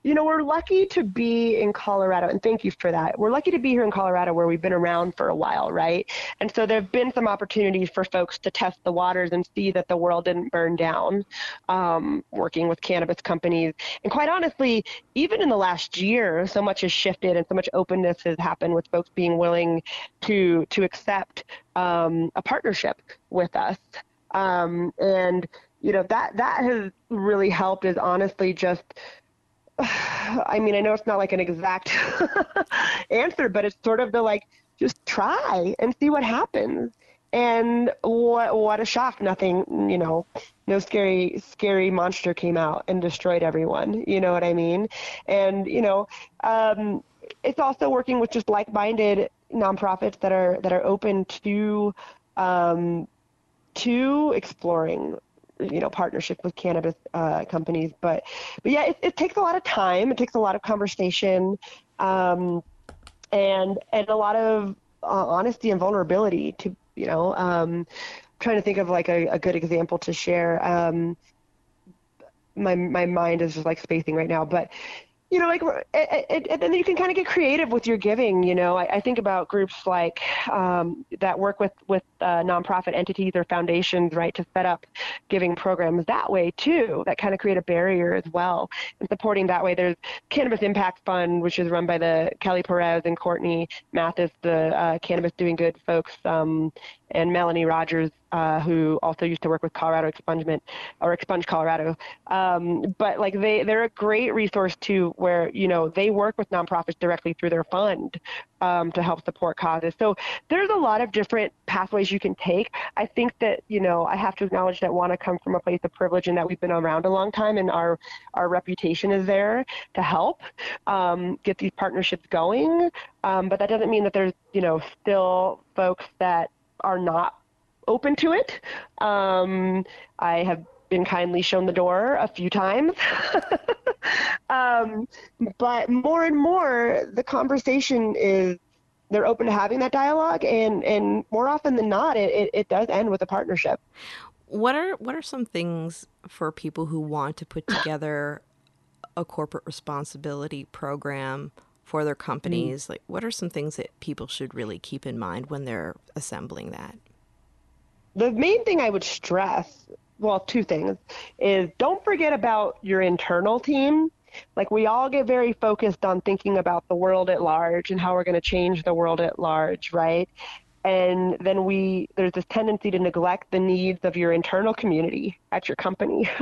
you know, we're lucky to be in Colorado, and thank you for that. We're lucky to be here in Colorado where we've been around for a while, right? And so there have been some opportunities for folks to test the waters and see that the world didn't burn down um, working with cannabis companies. And quite honestly, even in the last year, so much has shifted and so much openness has happened with folks being willing to to accept um, a partnership with us Um, and you know that that has really helped. Is honestly just. I mean, I know it's not like an exact answer, but it's sort of the like, just try and see what happens. And what what a shock! Nothing, you know, no scary scary monster came out and destroyed everyone. You know what I mean? And you know, um, it's also working with just like-minded nonprofits that are that are open to um, to exploring you know partnership with cannabis uh, companies but but yeah it, it, takes a lot of time. It takes a lot of conversation um, and and a lot of uh, honesty and vulnerability to you know um, trying to think of like a, a good example to share. Um, my my mind is just like spacing right now but you know, like, and then you can kind of get creative with your giving. You know, I, I think about groups like um, that work with with uh, nonprofit entities or foundations, right, to set up giving programs that way too. That kind of create a barrier as well. And supporting that way, there's Cannabis Impact Fund, which is run by the Kelly Perez and Courtney Mathis, the uh, Cannabis Doing Good folks, um, and Melanie Rogers, uh, who also used to work with Colorado Expungement or Expunge Colorado. Um, but like they, they're a great resource too, where you know they work with nonprofits directly through their fund um, to help support causes. So there's a lot of different pathways you can take. I think that you know I have to acknowledge that want to come from a place of privilege and that we've been around a long time and our our reputation is there to help um, get these partnerships going. Um, but that doesn't mean that there's you know still folks that are not open to it. Um, I have been kindly shown the door a few times. um, but more and more, the conversation is they're open to having that dialogue, and, and more often than not, it, it, it does end with a partnership. What are what are some things for people who want to put together a corporate responsibility program for their companies? Mm. Like, what are some things that people should really keep in mind when they're assembling that? The main thing I would stress, well, two things, is don't forget about your internal team. Like, we all get very focused on thinking about the world at large and how we're going to change the world at large, right? And then we there's this tendency to neglect the needs of your internal community at your company.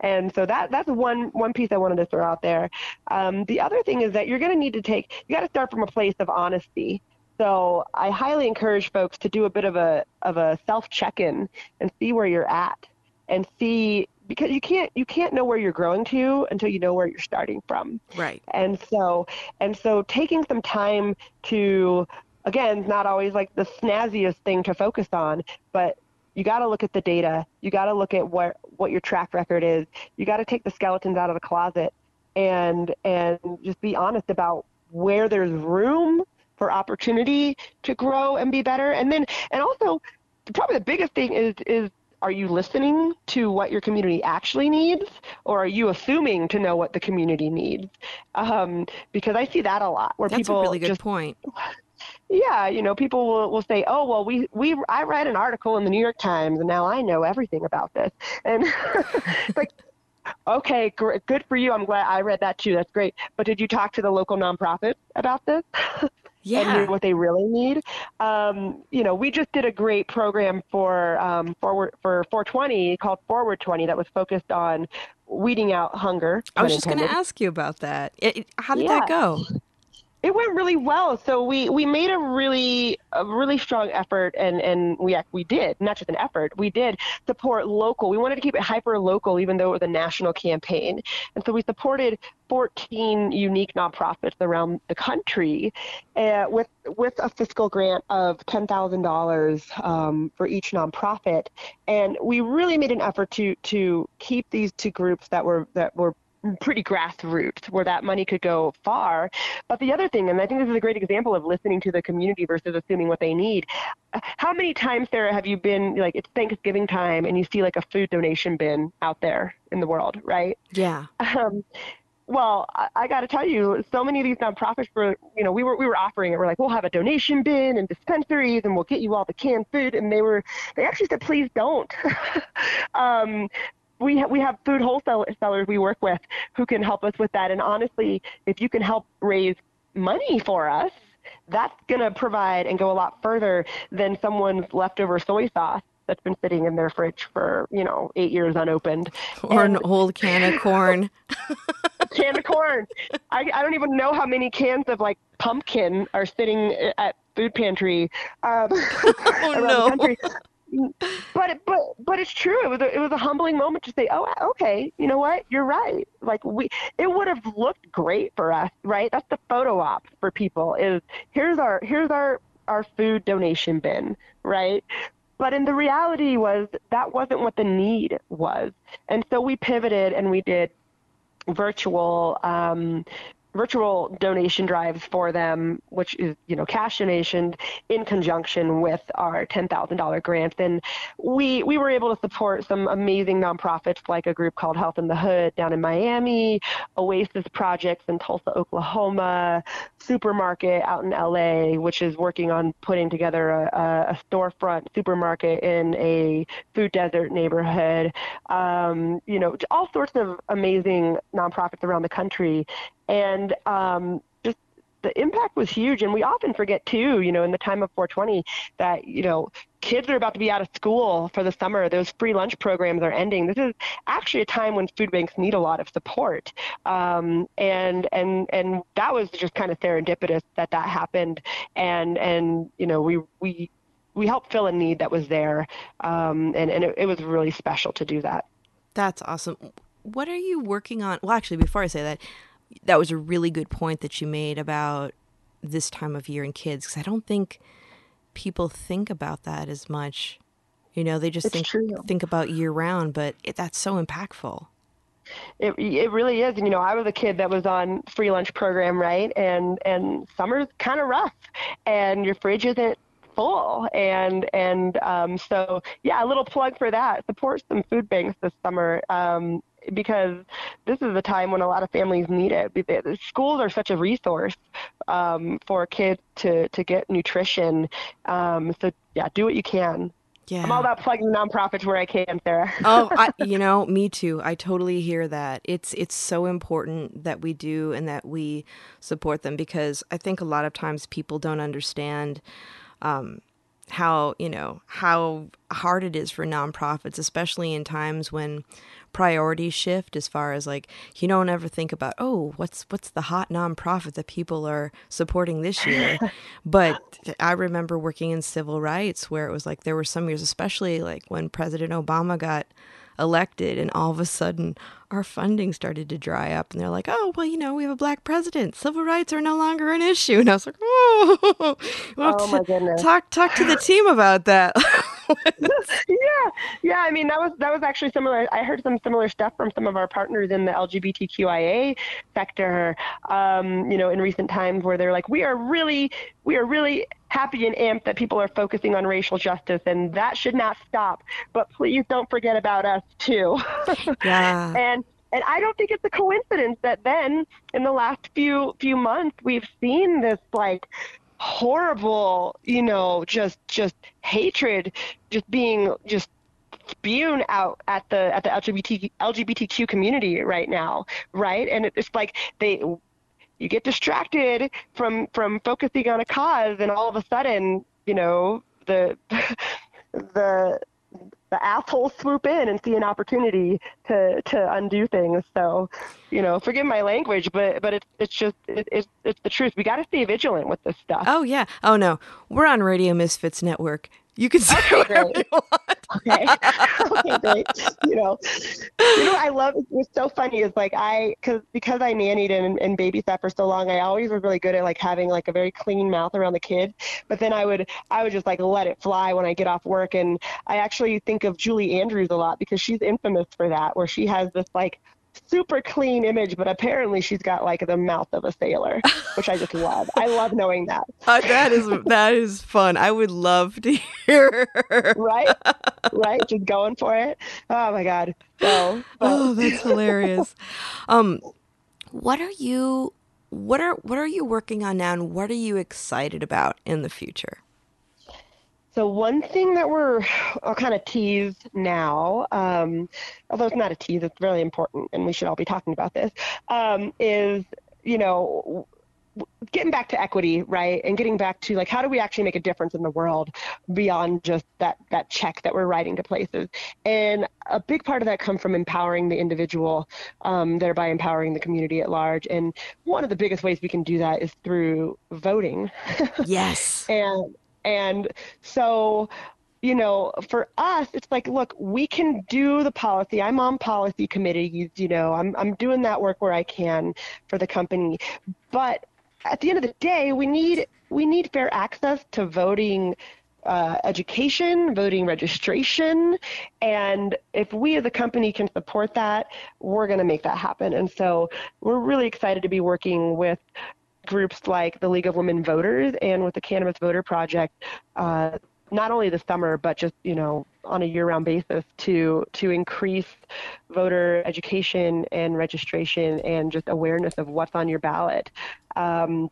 And so that that's one one piece i wanted to throw out there. Um, the other thing is that you're going to need to take you got to start from a place of honesty. So i highly encourage folks to do a bit of a of a self check-in and see where you're at and see because you can't you can't know where you're growing to until you know where you're starting from. Right. And so and so taking some time to again, not always like the snazziest thing to focus on, but you got to look at the data. You got to look at what what your track record is. You got to take the skeletons out of the closet and and just be honest about where there's room for opportunity to grow and be better. And then and also probably the biggest thing is is are you listening to what your community actually needs or are you assuming to know what the community needs um, because i see that a lot where That's people a really good just, point yeah, you know, people will, will say, "Oh, well, we we I read an article in the New York Times, and now I know everything about this." And like, okay, gr- good for you. I'm glad I read that too. That's great. But did you talk to the local nonprofit about this? Yeah. and what they really need. Um, you know, we just did a great program for um, forward for 420 called Forward 20 that was focused on weeding out hunger. I was just going to ask you about that. It, it, how did yeah. that go? It went really well. So we, we made a really a really strong effort, and, and we we did not just an effort. We did support local. We wanted to keep it hyper local, even though it was a national campaign. And so we supported 14 unique nonprofits around the country uh, with with a fiscal grant of $10,000 um, for each nonprofit. And we really made an effort to to keep these two groups that were that were pretty grassroots where that money could go far. But the other thing, and I think this is a great example of listening to the community versus assuming what they need. How many times, Sara, have you been like it's Thanksgiving time and you see like a food donation bin out there in the world, right? Yeah. Um, well, I, I got to tell you, so many of these nonprofits were, you know, we were we were offering it. We're like, we'll have a donation bin and dispensaries, and we'll get you all the canned food. And they were, they actually said, please don't. um, we ha- we have food wholesalers we work with who can help us with that. And honestly, if you can help raise money for us, that's going to provide and go a lot further than someone's leftover soy sauce that's been sitting in their fridge for you know eight years unopened. Or and, an old can of corn. can of corn. I I don't even know how many cans of like pumpkin are sitting at food pantry um, oh, no. But but but it's true. It was a, it was a humbling moment to say, oh, okay, you know what? You're right. Like we, it would have looked great for us, right? That's the photo op for people. Is here's our here's our our food donation bin, right? But in the reality was that wasn't what the need was, and so we pivoted and we did virtual um, virtual donation drives for them, which is you know cash donation in conjunction with our ten thousand dollar grant. then we we were able to support some amazing nonprofits like a group called Health in the Hood down in Miami, Oasis Projects in Tulsa, Oklahoma, SÜPRMARKT out in LA, which is working on putting together a, a storefront supermarket in a food desert neighborhood. Um, you know, all sorts of amazing nonprofits around the country and um, just the impact was huge. And we often forget too, you know, in the time of 420, that you know kids are about to be out of school for the summer. Those free lunch programs are ending. This is actually a time when food banks need a lot of support, um, and and and that was just kind of serendipitous that that happened. And and you know we we we helped fill a need that was there, um, and and it, it was really special to do that. That's awesome. What are you working on? Well, actually, before I say that, that was a really good point that you made about this time of year and kids because I don't think people think about that as much. You know, they just think think about year round, but it, that's so impactful. It it really is. And you know, I was a kid that was on free lunch program, right? And and summer's kind of rough, and your fridge isn't full and and um, so yeah a little plug for that support some food banks this summer um, because this is a time when a lot of families need it. Schools are such a resource um, for kids to, to get nutrition. Um, so, yeah, do what you can. Yeah. I'm all about plugging nonprofits where I can, Sara. oh, I, you know, me too. I totally hear that. It's it's so important that we do and that we support them because I think a lot of times people don't understand um, how you know how hard it is for nonprofits, especially in times when priorities shift as far as like you don't ever think about oh what's what's the hot nonprofit that people are supporting this year? But i remember working in civil rights where it was like there were some years especially like when president obama got elected and all of a sudden our funding started to dry up and they're like oh well you know we have a black president. Civil rights are no longer an issue. And i was like oh, well, oh my goodness. talk talk to the team about that yeah yeah i mean that was that was actually similar i heard some similar stuff from some of our partners in the lgbtqia sector um, you know in recent times where they're like we are really we are really happy and amped that people are focusing on racial justice, and that should not stop. But please don't forget about us too. Yeah. and and I don't think it's a coincidence that then in the last few few months we've seen this like horrible, you know, just just hatred just being just spewed out at the at the LGBT LGBTQ community right now, right? And it's like they you get distracted from from focusing on a cause and all of a sudden you know the the the assholes swoop in and see an opportunity to to undo things. So you know forgive my language but but it's it's just it, it's it's the truth. We got to stay vigilant with this stuff. Oh yeah. Oh no. We're on radio misfits network you can say okay, whatever great. you want. Okay. okay, great. You know, you know, I love. It's so funny. Is like I, cause because I nannied and, and babysat for so long, I always was really good at like having like a very clean mouth around the kid. But then I would, I would just like let it fly when I get off work. And I actually think of Julie Andrews a lot because she's infamous for that, where she has this like super clean image, but apparently she's got like the mouth of a sailor, which I just love. I love knowing that. Uh, that is that is fun. I would love to hear. her. right, right, just going for it. Oh my god. Oh, that's hilarious. Um, what are you? What are what are you working on now, and what are you excited about in the future? So one thing that we're I'll kind of tease now, um, although it's not a tease, it's really important, and we should all be talking about this. Um, is you know getting back to equity, right, and getting back to like how do we actually make a difference in the world beyond just that that check that we're writing to places. And a big part of that comes from empowering the individual, um, thereby empowering the community at large. And one of the biggest ways we can do that is through voting. Yes. and and so you know, for us, it's like, look, we can do the policy. I'm on policy committees, you know, I'm, I'm doing that work where I can for the company. But at the end of the day, we need, we need fair access to voting uh, education, voting registration. And if we as a company can support that, we're going to make that happen. And so we're really excited to be working with groups like the League of Women Voters and with the Cannabis Voter Project uh, not only this summer but just you know on a year-round basis to to increase voter education and registration and just awareness of what's on your ballot. Um,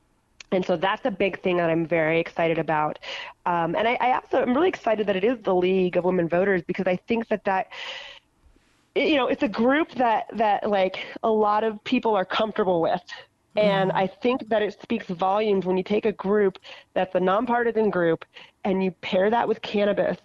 and so that's a big thing that I'm very excited about. Um, and I, I also am really excited that it is the League of Women Voters because I think that that you know it's a group that that like a lot of people are comfortable with and mm-hmm. I think that it speaks volumes when you take a group that's a nonpartisan group and you pair that with cannabis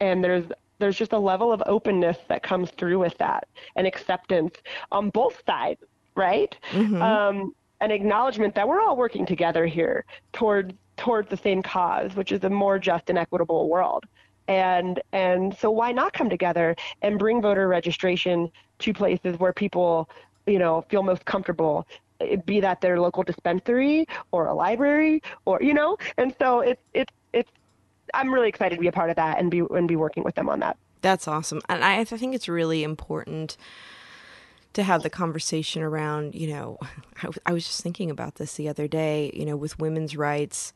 and there's there's just a level of openness that comes through with that and acceptance on both sides, right? Mm-hmm. Um, an acknowledgement that we're all working together here toward towards the same cause, which is a more just and equitable world. And and so why not come together and bring voter registration to places where people you know feel most comfortable be that their local dispensary or a library or you know? And so it's it's it's i'm really excited to be a part of that and be and be working with them on that. That's awesome. And i, I think it's really important to have the conversation around you know I, I was just thinking about this the other day you know with women's rights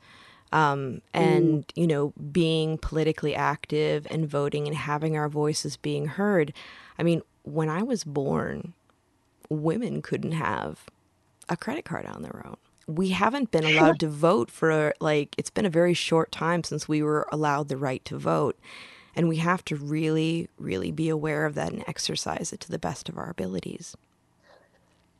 um, and mm. you know being politically active and voting and having our voices being heard. I mean when i was born women couldn't have a credit card on their own. We haven't been allowed to vote for like it's been a very short time since we were allowed the right to vote. And we have to really, really be aware of that and exercise it to the best of our abilities.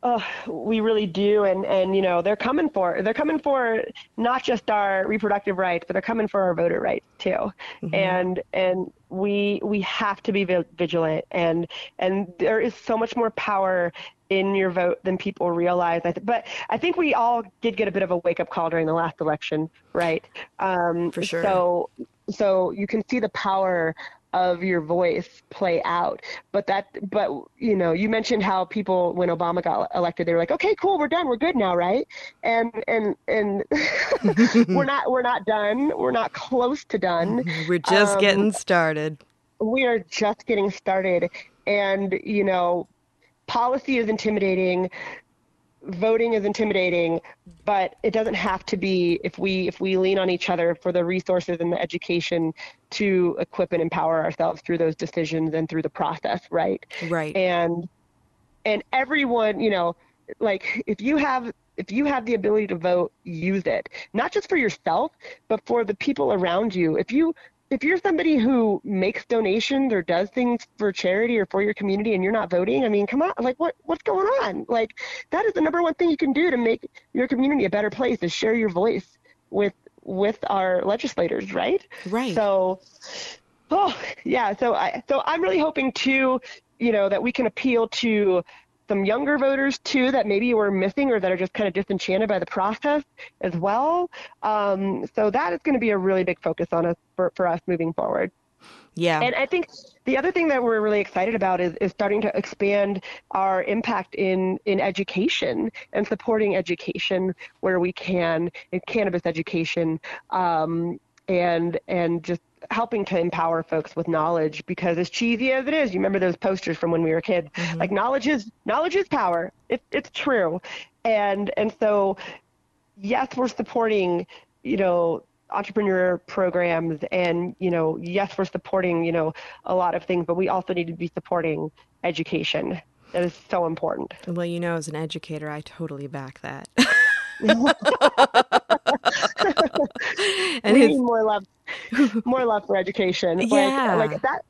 Oh, we really do, and and you know they're coming for they're coming for not just our reproductive rights, but they're coming for our voter rights too. Mm-hmm. And and we we have to be vigilant, and and there is so much more power in your vote than people realize. But I think we all did get a bit of a wake up call during the last election, right? Um, For sure. So, so you can see the power of your voice play out. But that, but you know, you mentioned how people when Obama got elected, they were like, okay, cool, we're done, we're good now, right? And and and we're not, we're not done, we're not close to done. We're just um, getting started. We are just getting started, and you know, policy is intimidating voting is intimidating but it doesn't have to be if we if we lean on each other for the resources and the education to equip and empower ourselves through those decisions and through the process right? Right. And and everyone you know like if you have if you have the ability to vote use it. Not just for yourself but for the people around you. If you if you're somebody who makes donations or does things for charity or for your community and you're not voting, I mean, come on, like what what's going on? Like that is the number one thing you can do to make your community a better place is share your voice with with our legislators, right? Right. So oh yeah, so I so I'm really hoping too, you know, that we can appeal to some younger voters too that maybe were missing or that are just kind of disenchanted by the process as well. Um, so that is going to be a really big focus on us for, for us moving forward. Yeah. And I think the other thing that we're really excited about is, is starting to expand our impact in, in education and supporting education where we can, in cannabis education, um, and and just helping to empower folks with knowledge because as cheesy as it is, you remember those posters from when we were kids, mm-hmm. like knowledge is knowledge is power. It, it's true. And and so yes, we're supporting, you know, entrepreneur programs and, you know, yes, we're supporting, you know, a lot of things, but we also need to be supporting education. That is so important. Well, you know, as an educator, I totally back that. and we need more love, more love for education. Yeah, like, like that.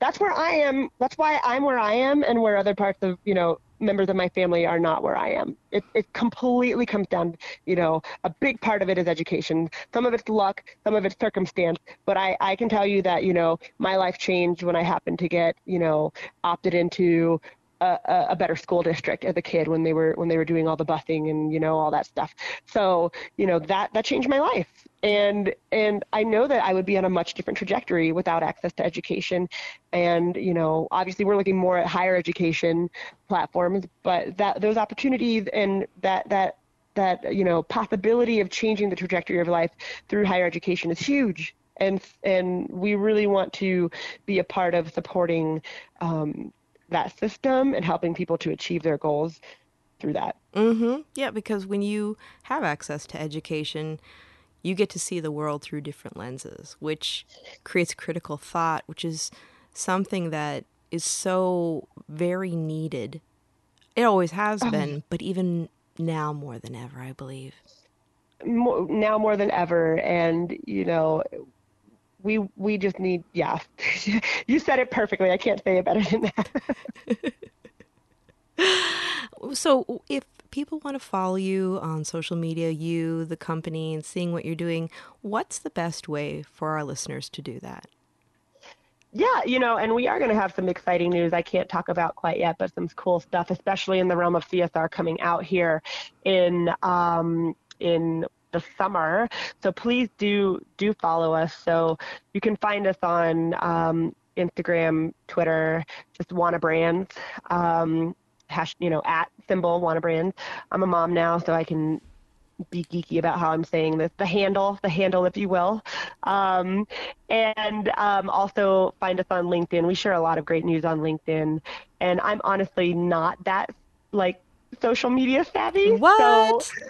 That's where I am. That's why I'm where I am, and where other parts of you know members of my family are not where I am. It, it completely comes down, you know, a big part of it is education. Some of it's luck, some of it's circumstance. But I, I can tell you that, you know, my life changed when I happened to get, you know, opted into a, a, better school district as a kid when they were when they were doing all the busing and you know all that stuff. So you know that that changed my life, and and I know that I would be on a much different trajectory without access to education, and you know obviously we're looking more at higher education platforms, but that those opportunities and that that that you know possibility of changing the trajectory of life through higher education is huge. And and we really want to be a part of supporting um, that system and helping people to achieve their goals through that. Mm-hmm. Yeah, because when you have access to education, you get to see the world through different lenses, which creates critical thought, which is something that is so very needed. It always has oh. been, but even now more than ever, I believe. More, now more than ever, and you know, we we just need yeah. You said it perfectly. I can't say it better than that. So if people want to follow you on social media you the company and seeing what you're doing what's the best way for our listeners to do that? Yeah, you know, and we are going to have some exciting news I can't talk about quite yet, but some cool stuff, especially in the realm of CSR coming out here in um, in the summer. So please do do follow us. So you can find us on um, Instagram, Twitter, just Wana Brands. Um, hash, you know, at symbol Wana Brands. I'm a mom now, so I can be geeky about how I'm saying this, the handle, the handle, if you will. Um, and um, also find us on LinkedIn. We share a lot of great news on LinkedIn. And I'm honestly not that like social media savvy. What? So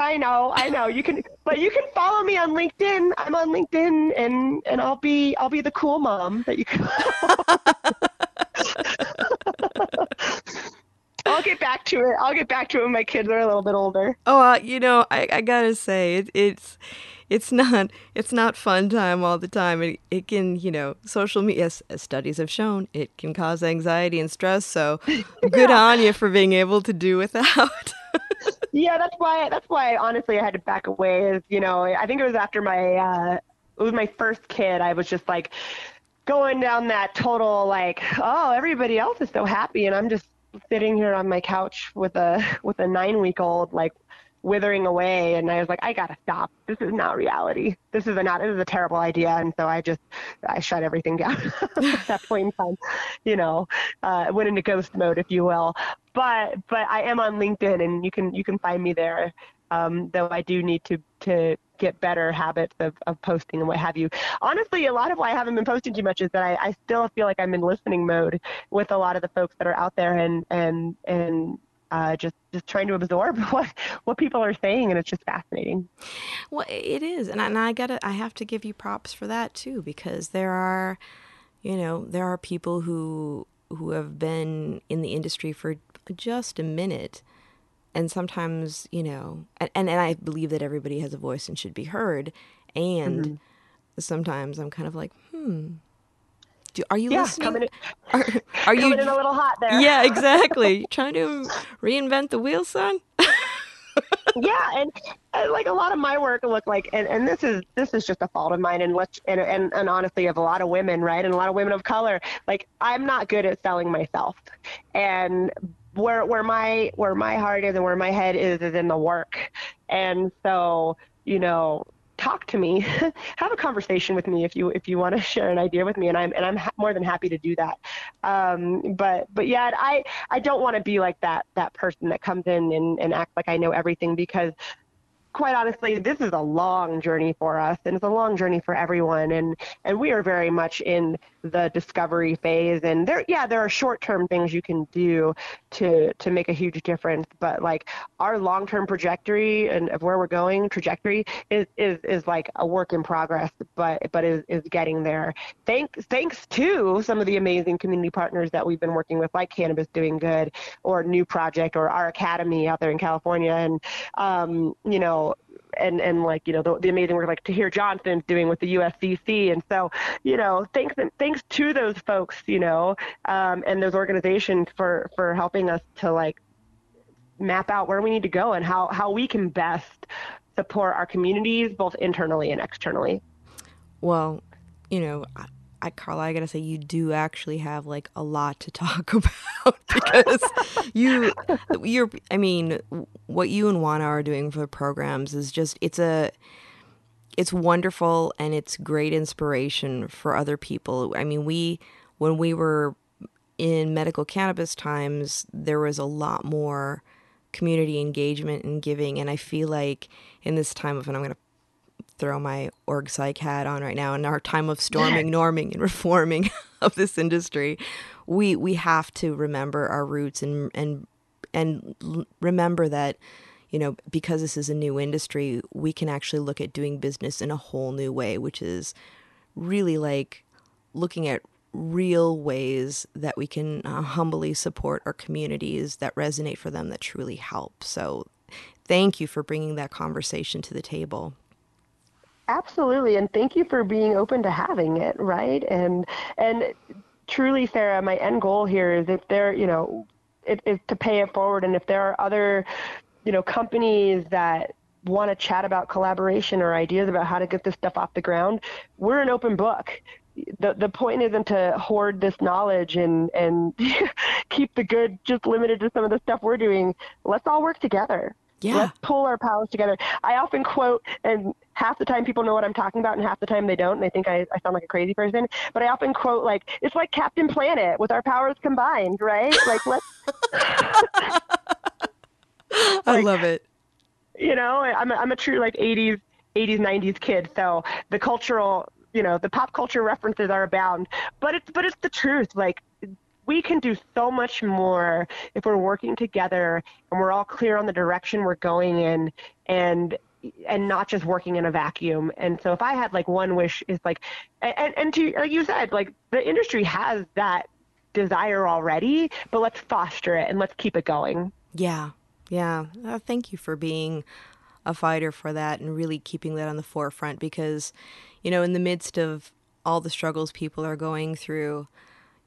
I know, I know. You can, but you can follow me on LinkedIn. I'm on LinkedIn, and and I'll be I'll be the cool mom that you can. I'll get back to it. I'll get back to it when my kids are a little bit older. Oh, uh, you know, I, I gotta say, it, it's it's not it's not fun time all the time. It, it can, you know, social media. As, as studies have shown, it can cause anxiety and stress. So, good yeah. on you for being able to do without. yeah, that's why. That's why. Honestly, I had to back away. Is you know, I think it was after my uh, it was my first kid. I was just like going down that total like, oh, everybody else is so happy, and I'm just sitting here on my couch with a with a nine week old like withering away and I was like, I gotta stop. This is not reality. This is a not this is a terrible idea and so I just I shut everything down at that point in time. You know, uh went into ghost mode if you will. But but I am on LinkedIn and you can you can find me there. Um, though I do need to to get better habits of, of posting and what have you. Honestly, a lot of why I haven't been posting too much is that I, I still feel like I'm in listening mode with a lot of the folks that are out there and and and uh, just just trying to absorb what what people are saying, and it's just fascinating. Well, it is, and I, and I gotta I have to give you props for that too, because there are, you know, there are people who who have been in the industry for just a minute and sometimes you know and, and, and i believe that everybody has a voice and should be heard and mm-hmm. sometimes i'm kind of like hmm do, are you yeah, listening? Coming in, are, are you in a little hot there? Yeah, exactly. trying to reinvent the wheel, son. yeah, and, and, like a lot of my work look like, and, and this is this is just a fault of mine, and let's and, and and honestly of a lot of women, right, and a lot of women of color. Like I'm not good at selling myself, and where where my where my heart is and where my head is is in the work, and so you know talk to me have a conversation with me if you if you want to share an idea with me and i'm and i'm ha- more than happy to do that um, but but yeah i i don't want to be like that that person that comes in and, and acts like i know everything because quite honestly, this is a long journey for us, and it's a long journey for everyone. And and we are very much in the discovery phase. And there, yeah, there are short-term things you can do to to make a huge difference. But like our long-term trajectory and of where we're going, trajectory is is is like a work in progress, but but is is getting there. Thanks thanks to some of the amazing community partners that we've been working with, like Cannabis Doing Good or New Project or our Academy out there in California, and um, you know and and like you know the, the amazing work like to hear Johnson doing with the USCC, and so you know thanks thanks to those folks, you know, um, and those organizations for for helping us to like map out where we need to go and how how we can best support our communities both internally and externally. Well, you know, I, Karla, I gotta say, you do actually have like a lot to talk about because you, you're, I mean, what you and Wana are doing for the programs is just, it's a, it's wonderful and it's great inspiration for other people. I mean, we, when we were in medical cannabis times, there was a lot more community engagement and giving. And I feel like in this time of, and I'm going to throw my org psych hat on right now in our time of storming, norming, and reforming of this industry, we we have to remember our roots and and and remember that you know because this is a new industry, we can actually look at doing business in a whole new way, which is really like looking at real ways that we can uh, humbly support our communities that resonate for them that truly help. So, thank you for bringing that conversation to the table. Absolutely, and thank you for being open to having it, right? And and truly, Sara, my end goal here is if there, you know, it is to pay it forward, and if there are other, you know, companies that want to chat about collaboration or ideas about how to get this stuff off the ground, we're an open book. The the point isn't to hoard this knowledge and and keep the good just limited to some of the stuff we're doing. Let's all work together. Yeah. Let's pull our powers together. I often quote, and half the time people know what I'm talking about, and half the time they don't, and they think I, I sound like a crazy person. But I often quote, like, it's like Captain Planet with our powers combined, right? Like, let's. I love it. You know, I'm a, I'm a true, like, 80s, 80s, 90s kid. So the cultural, you know, the pop culture references are abound. But it's, but it's the truth. Like, we can do so much more if we're working together and we're all clear on the direction we're going in and and not just working in a vacuum. And so if I had like one wish is like and and to like you said, like the industry has that desire already, but let's foster it and let's keep it going. Yeah. Yeah. Uh, thank you for being a fighter for that and really keeping that on the forefront because you know in the midst of all the struggles people are going through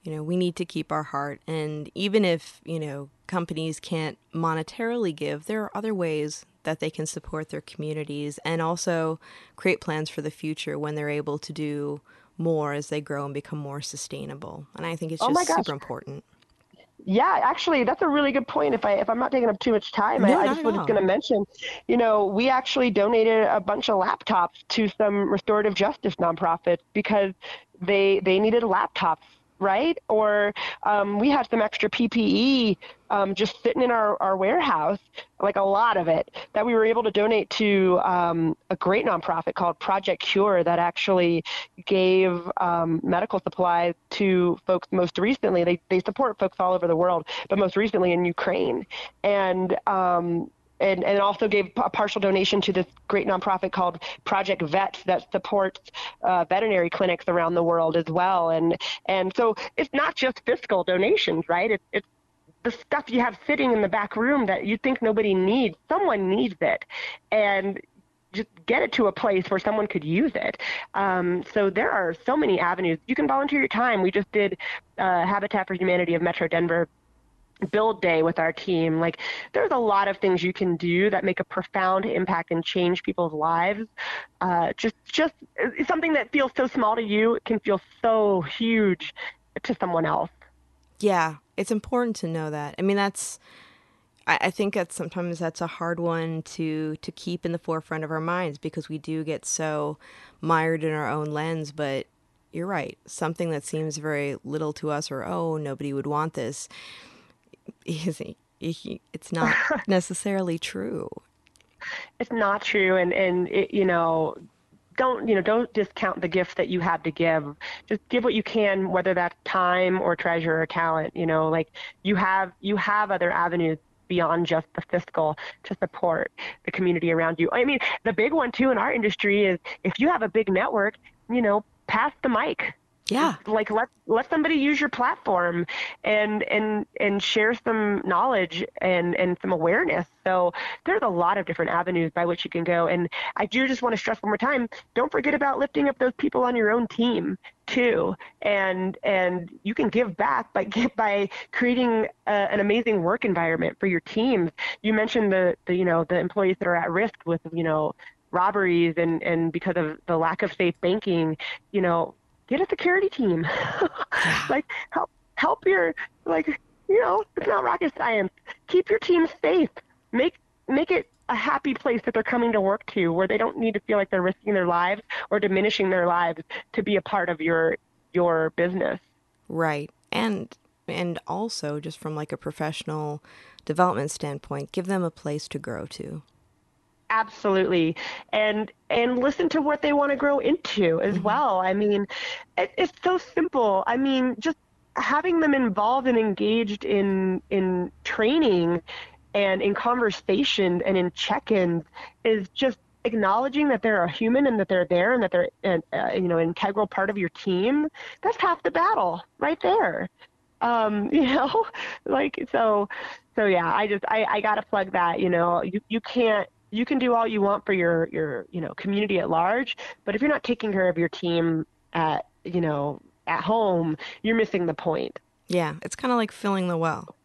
you know, we need to keep our heart. And even if, you know, companies can't monetarily give, there are other ways that they can support their communities and also create plans for the future when they're able to do more as they grow and become more sustainable. And I think it's oh just super important. Yeah, actually, that's a really good point. If I if I'm not taking up too much time, no, I, I just was going to mention, you know, we actually donated a bunch of laptops to some restorative justice nonprofits because they they needed laptops right? Or um, we had some extra PPE um, just sitting in our, our warehouse, like a lot of it, that we were able to donate to um, a great nonprofit called Project Cure that actually gave um, medical supplies to folks most recently. They, they support folks all over the world, but most recently in Ukraine. And um, and, and also gave a partial donation to this great nonprofit called Project Vet that supports uh, veterinary clinics around the world as well. And and so it's not just fiscal donations, right? It's it's the stuff you have sitting in the back room that you think nobody needs. Someone needs it, and just get it to a place where someone could use it. Um, so there are so many avenues. You can volunteer your time. We just did uh, Habitat for Humanity of Metro Denver build day with our team. Like there's a lot of things you can do that make a profound impact and change people's lives. Uh, just just something that feels so small to you can feel so huge to someone else. Yeah, it's important to know that. I mean, that's. I, I think that sometimes that's a hard one to to keep in the forefront of our minds because we do get so mired in our own lens. But you're right. Something that seems very little to us, or oh, nobody would want this it's not necessarily true. It's not true, and and it, you know, don't you know don't discount the gift that you have to give. Just give what you can, whether that's time or treasure or talent. You know, like you have you have other avenues beyond just the fiscal to support the community around you. I mean, the big one too in our industry is if you have a big network, you know, pass the mic Yeah. Like let let somebody use your platform and and and share some knowledge and and some awareness. So there's a lot of different avenues by which you can go. And I do just want to stress one more time, don't forget about lifting up those people on your own team too. And and you can give back by by creating a, an amazing work environment for your teams. You mentioned the, the you know the employees that are at risk with you know robberies and and because of the lack of safe banking, you know get a security team. like help help your like you know it's not rocket science. Keep your team safe. Make make it a happy place that they're coming to work to, where they don't need to feel like they're risking their lives or diminishing their lives to be a part of your your business. Right, and and also just from like a professional development standpoint, give them a place to grow to absolutely. And and listen to what they want to grow into as mm-hmm. well. I mean it, it's so simple. I mean just having them involved and engaged in in training and in conversation and in check-ins is just acknowledging that they're a human and that they're there and that they're an, uh, you know integral part of your team that's half the battle right there. Um you know like so so yeah i just i i gotta plug that you know. You you can't you can do all you want for your your you know community at large, but if you're not taking care of your team at you know at home, you're missing the point. Yeah, it's kind of like filling the well.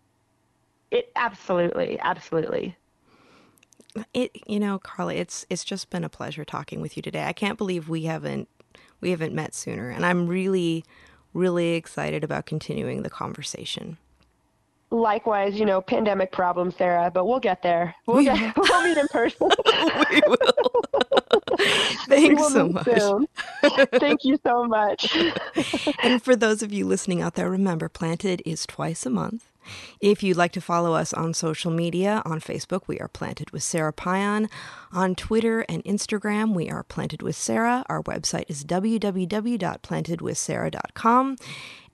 It absolutely, absolutely. It you know, Karla, it's it's just been a pleasure talking with you today. I can't believe we haven't we haven't met sooner, and I'm really really excited about continuing the conversation likewise, you know, pandemic problems, Sara, but we'll get there. We'll, we get, we'll meet in person. we will. Thanks so much. Thank you so much. and for those of you listening out there, remember, Planted is twice a month. If you'd like to follow us on social media, on Facebook, we are Planted with Sara Pion. On Twitter and Instagram, we are Planted with Sara. Our website is www.plantedwithsarah.com.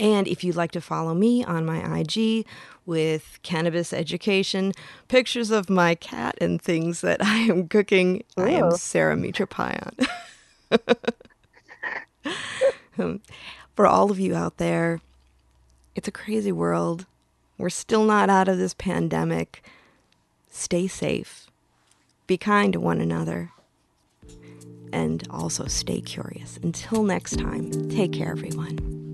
And if you'd like to follow me on my IG with cannabis education, pictures of my cat, and things that I am cooking, Ooh. I am Sara Mitra Pion. Um, for all of you out there, it's a crazy world. We're still not out of this pandemic. Stay safe. Be kind to one another. And also stay curious. Until next time, take care, everyone.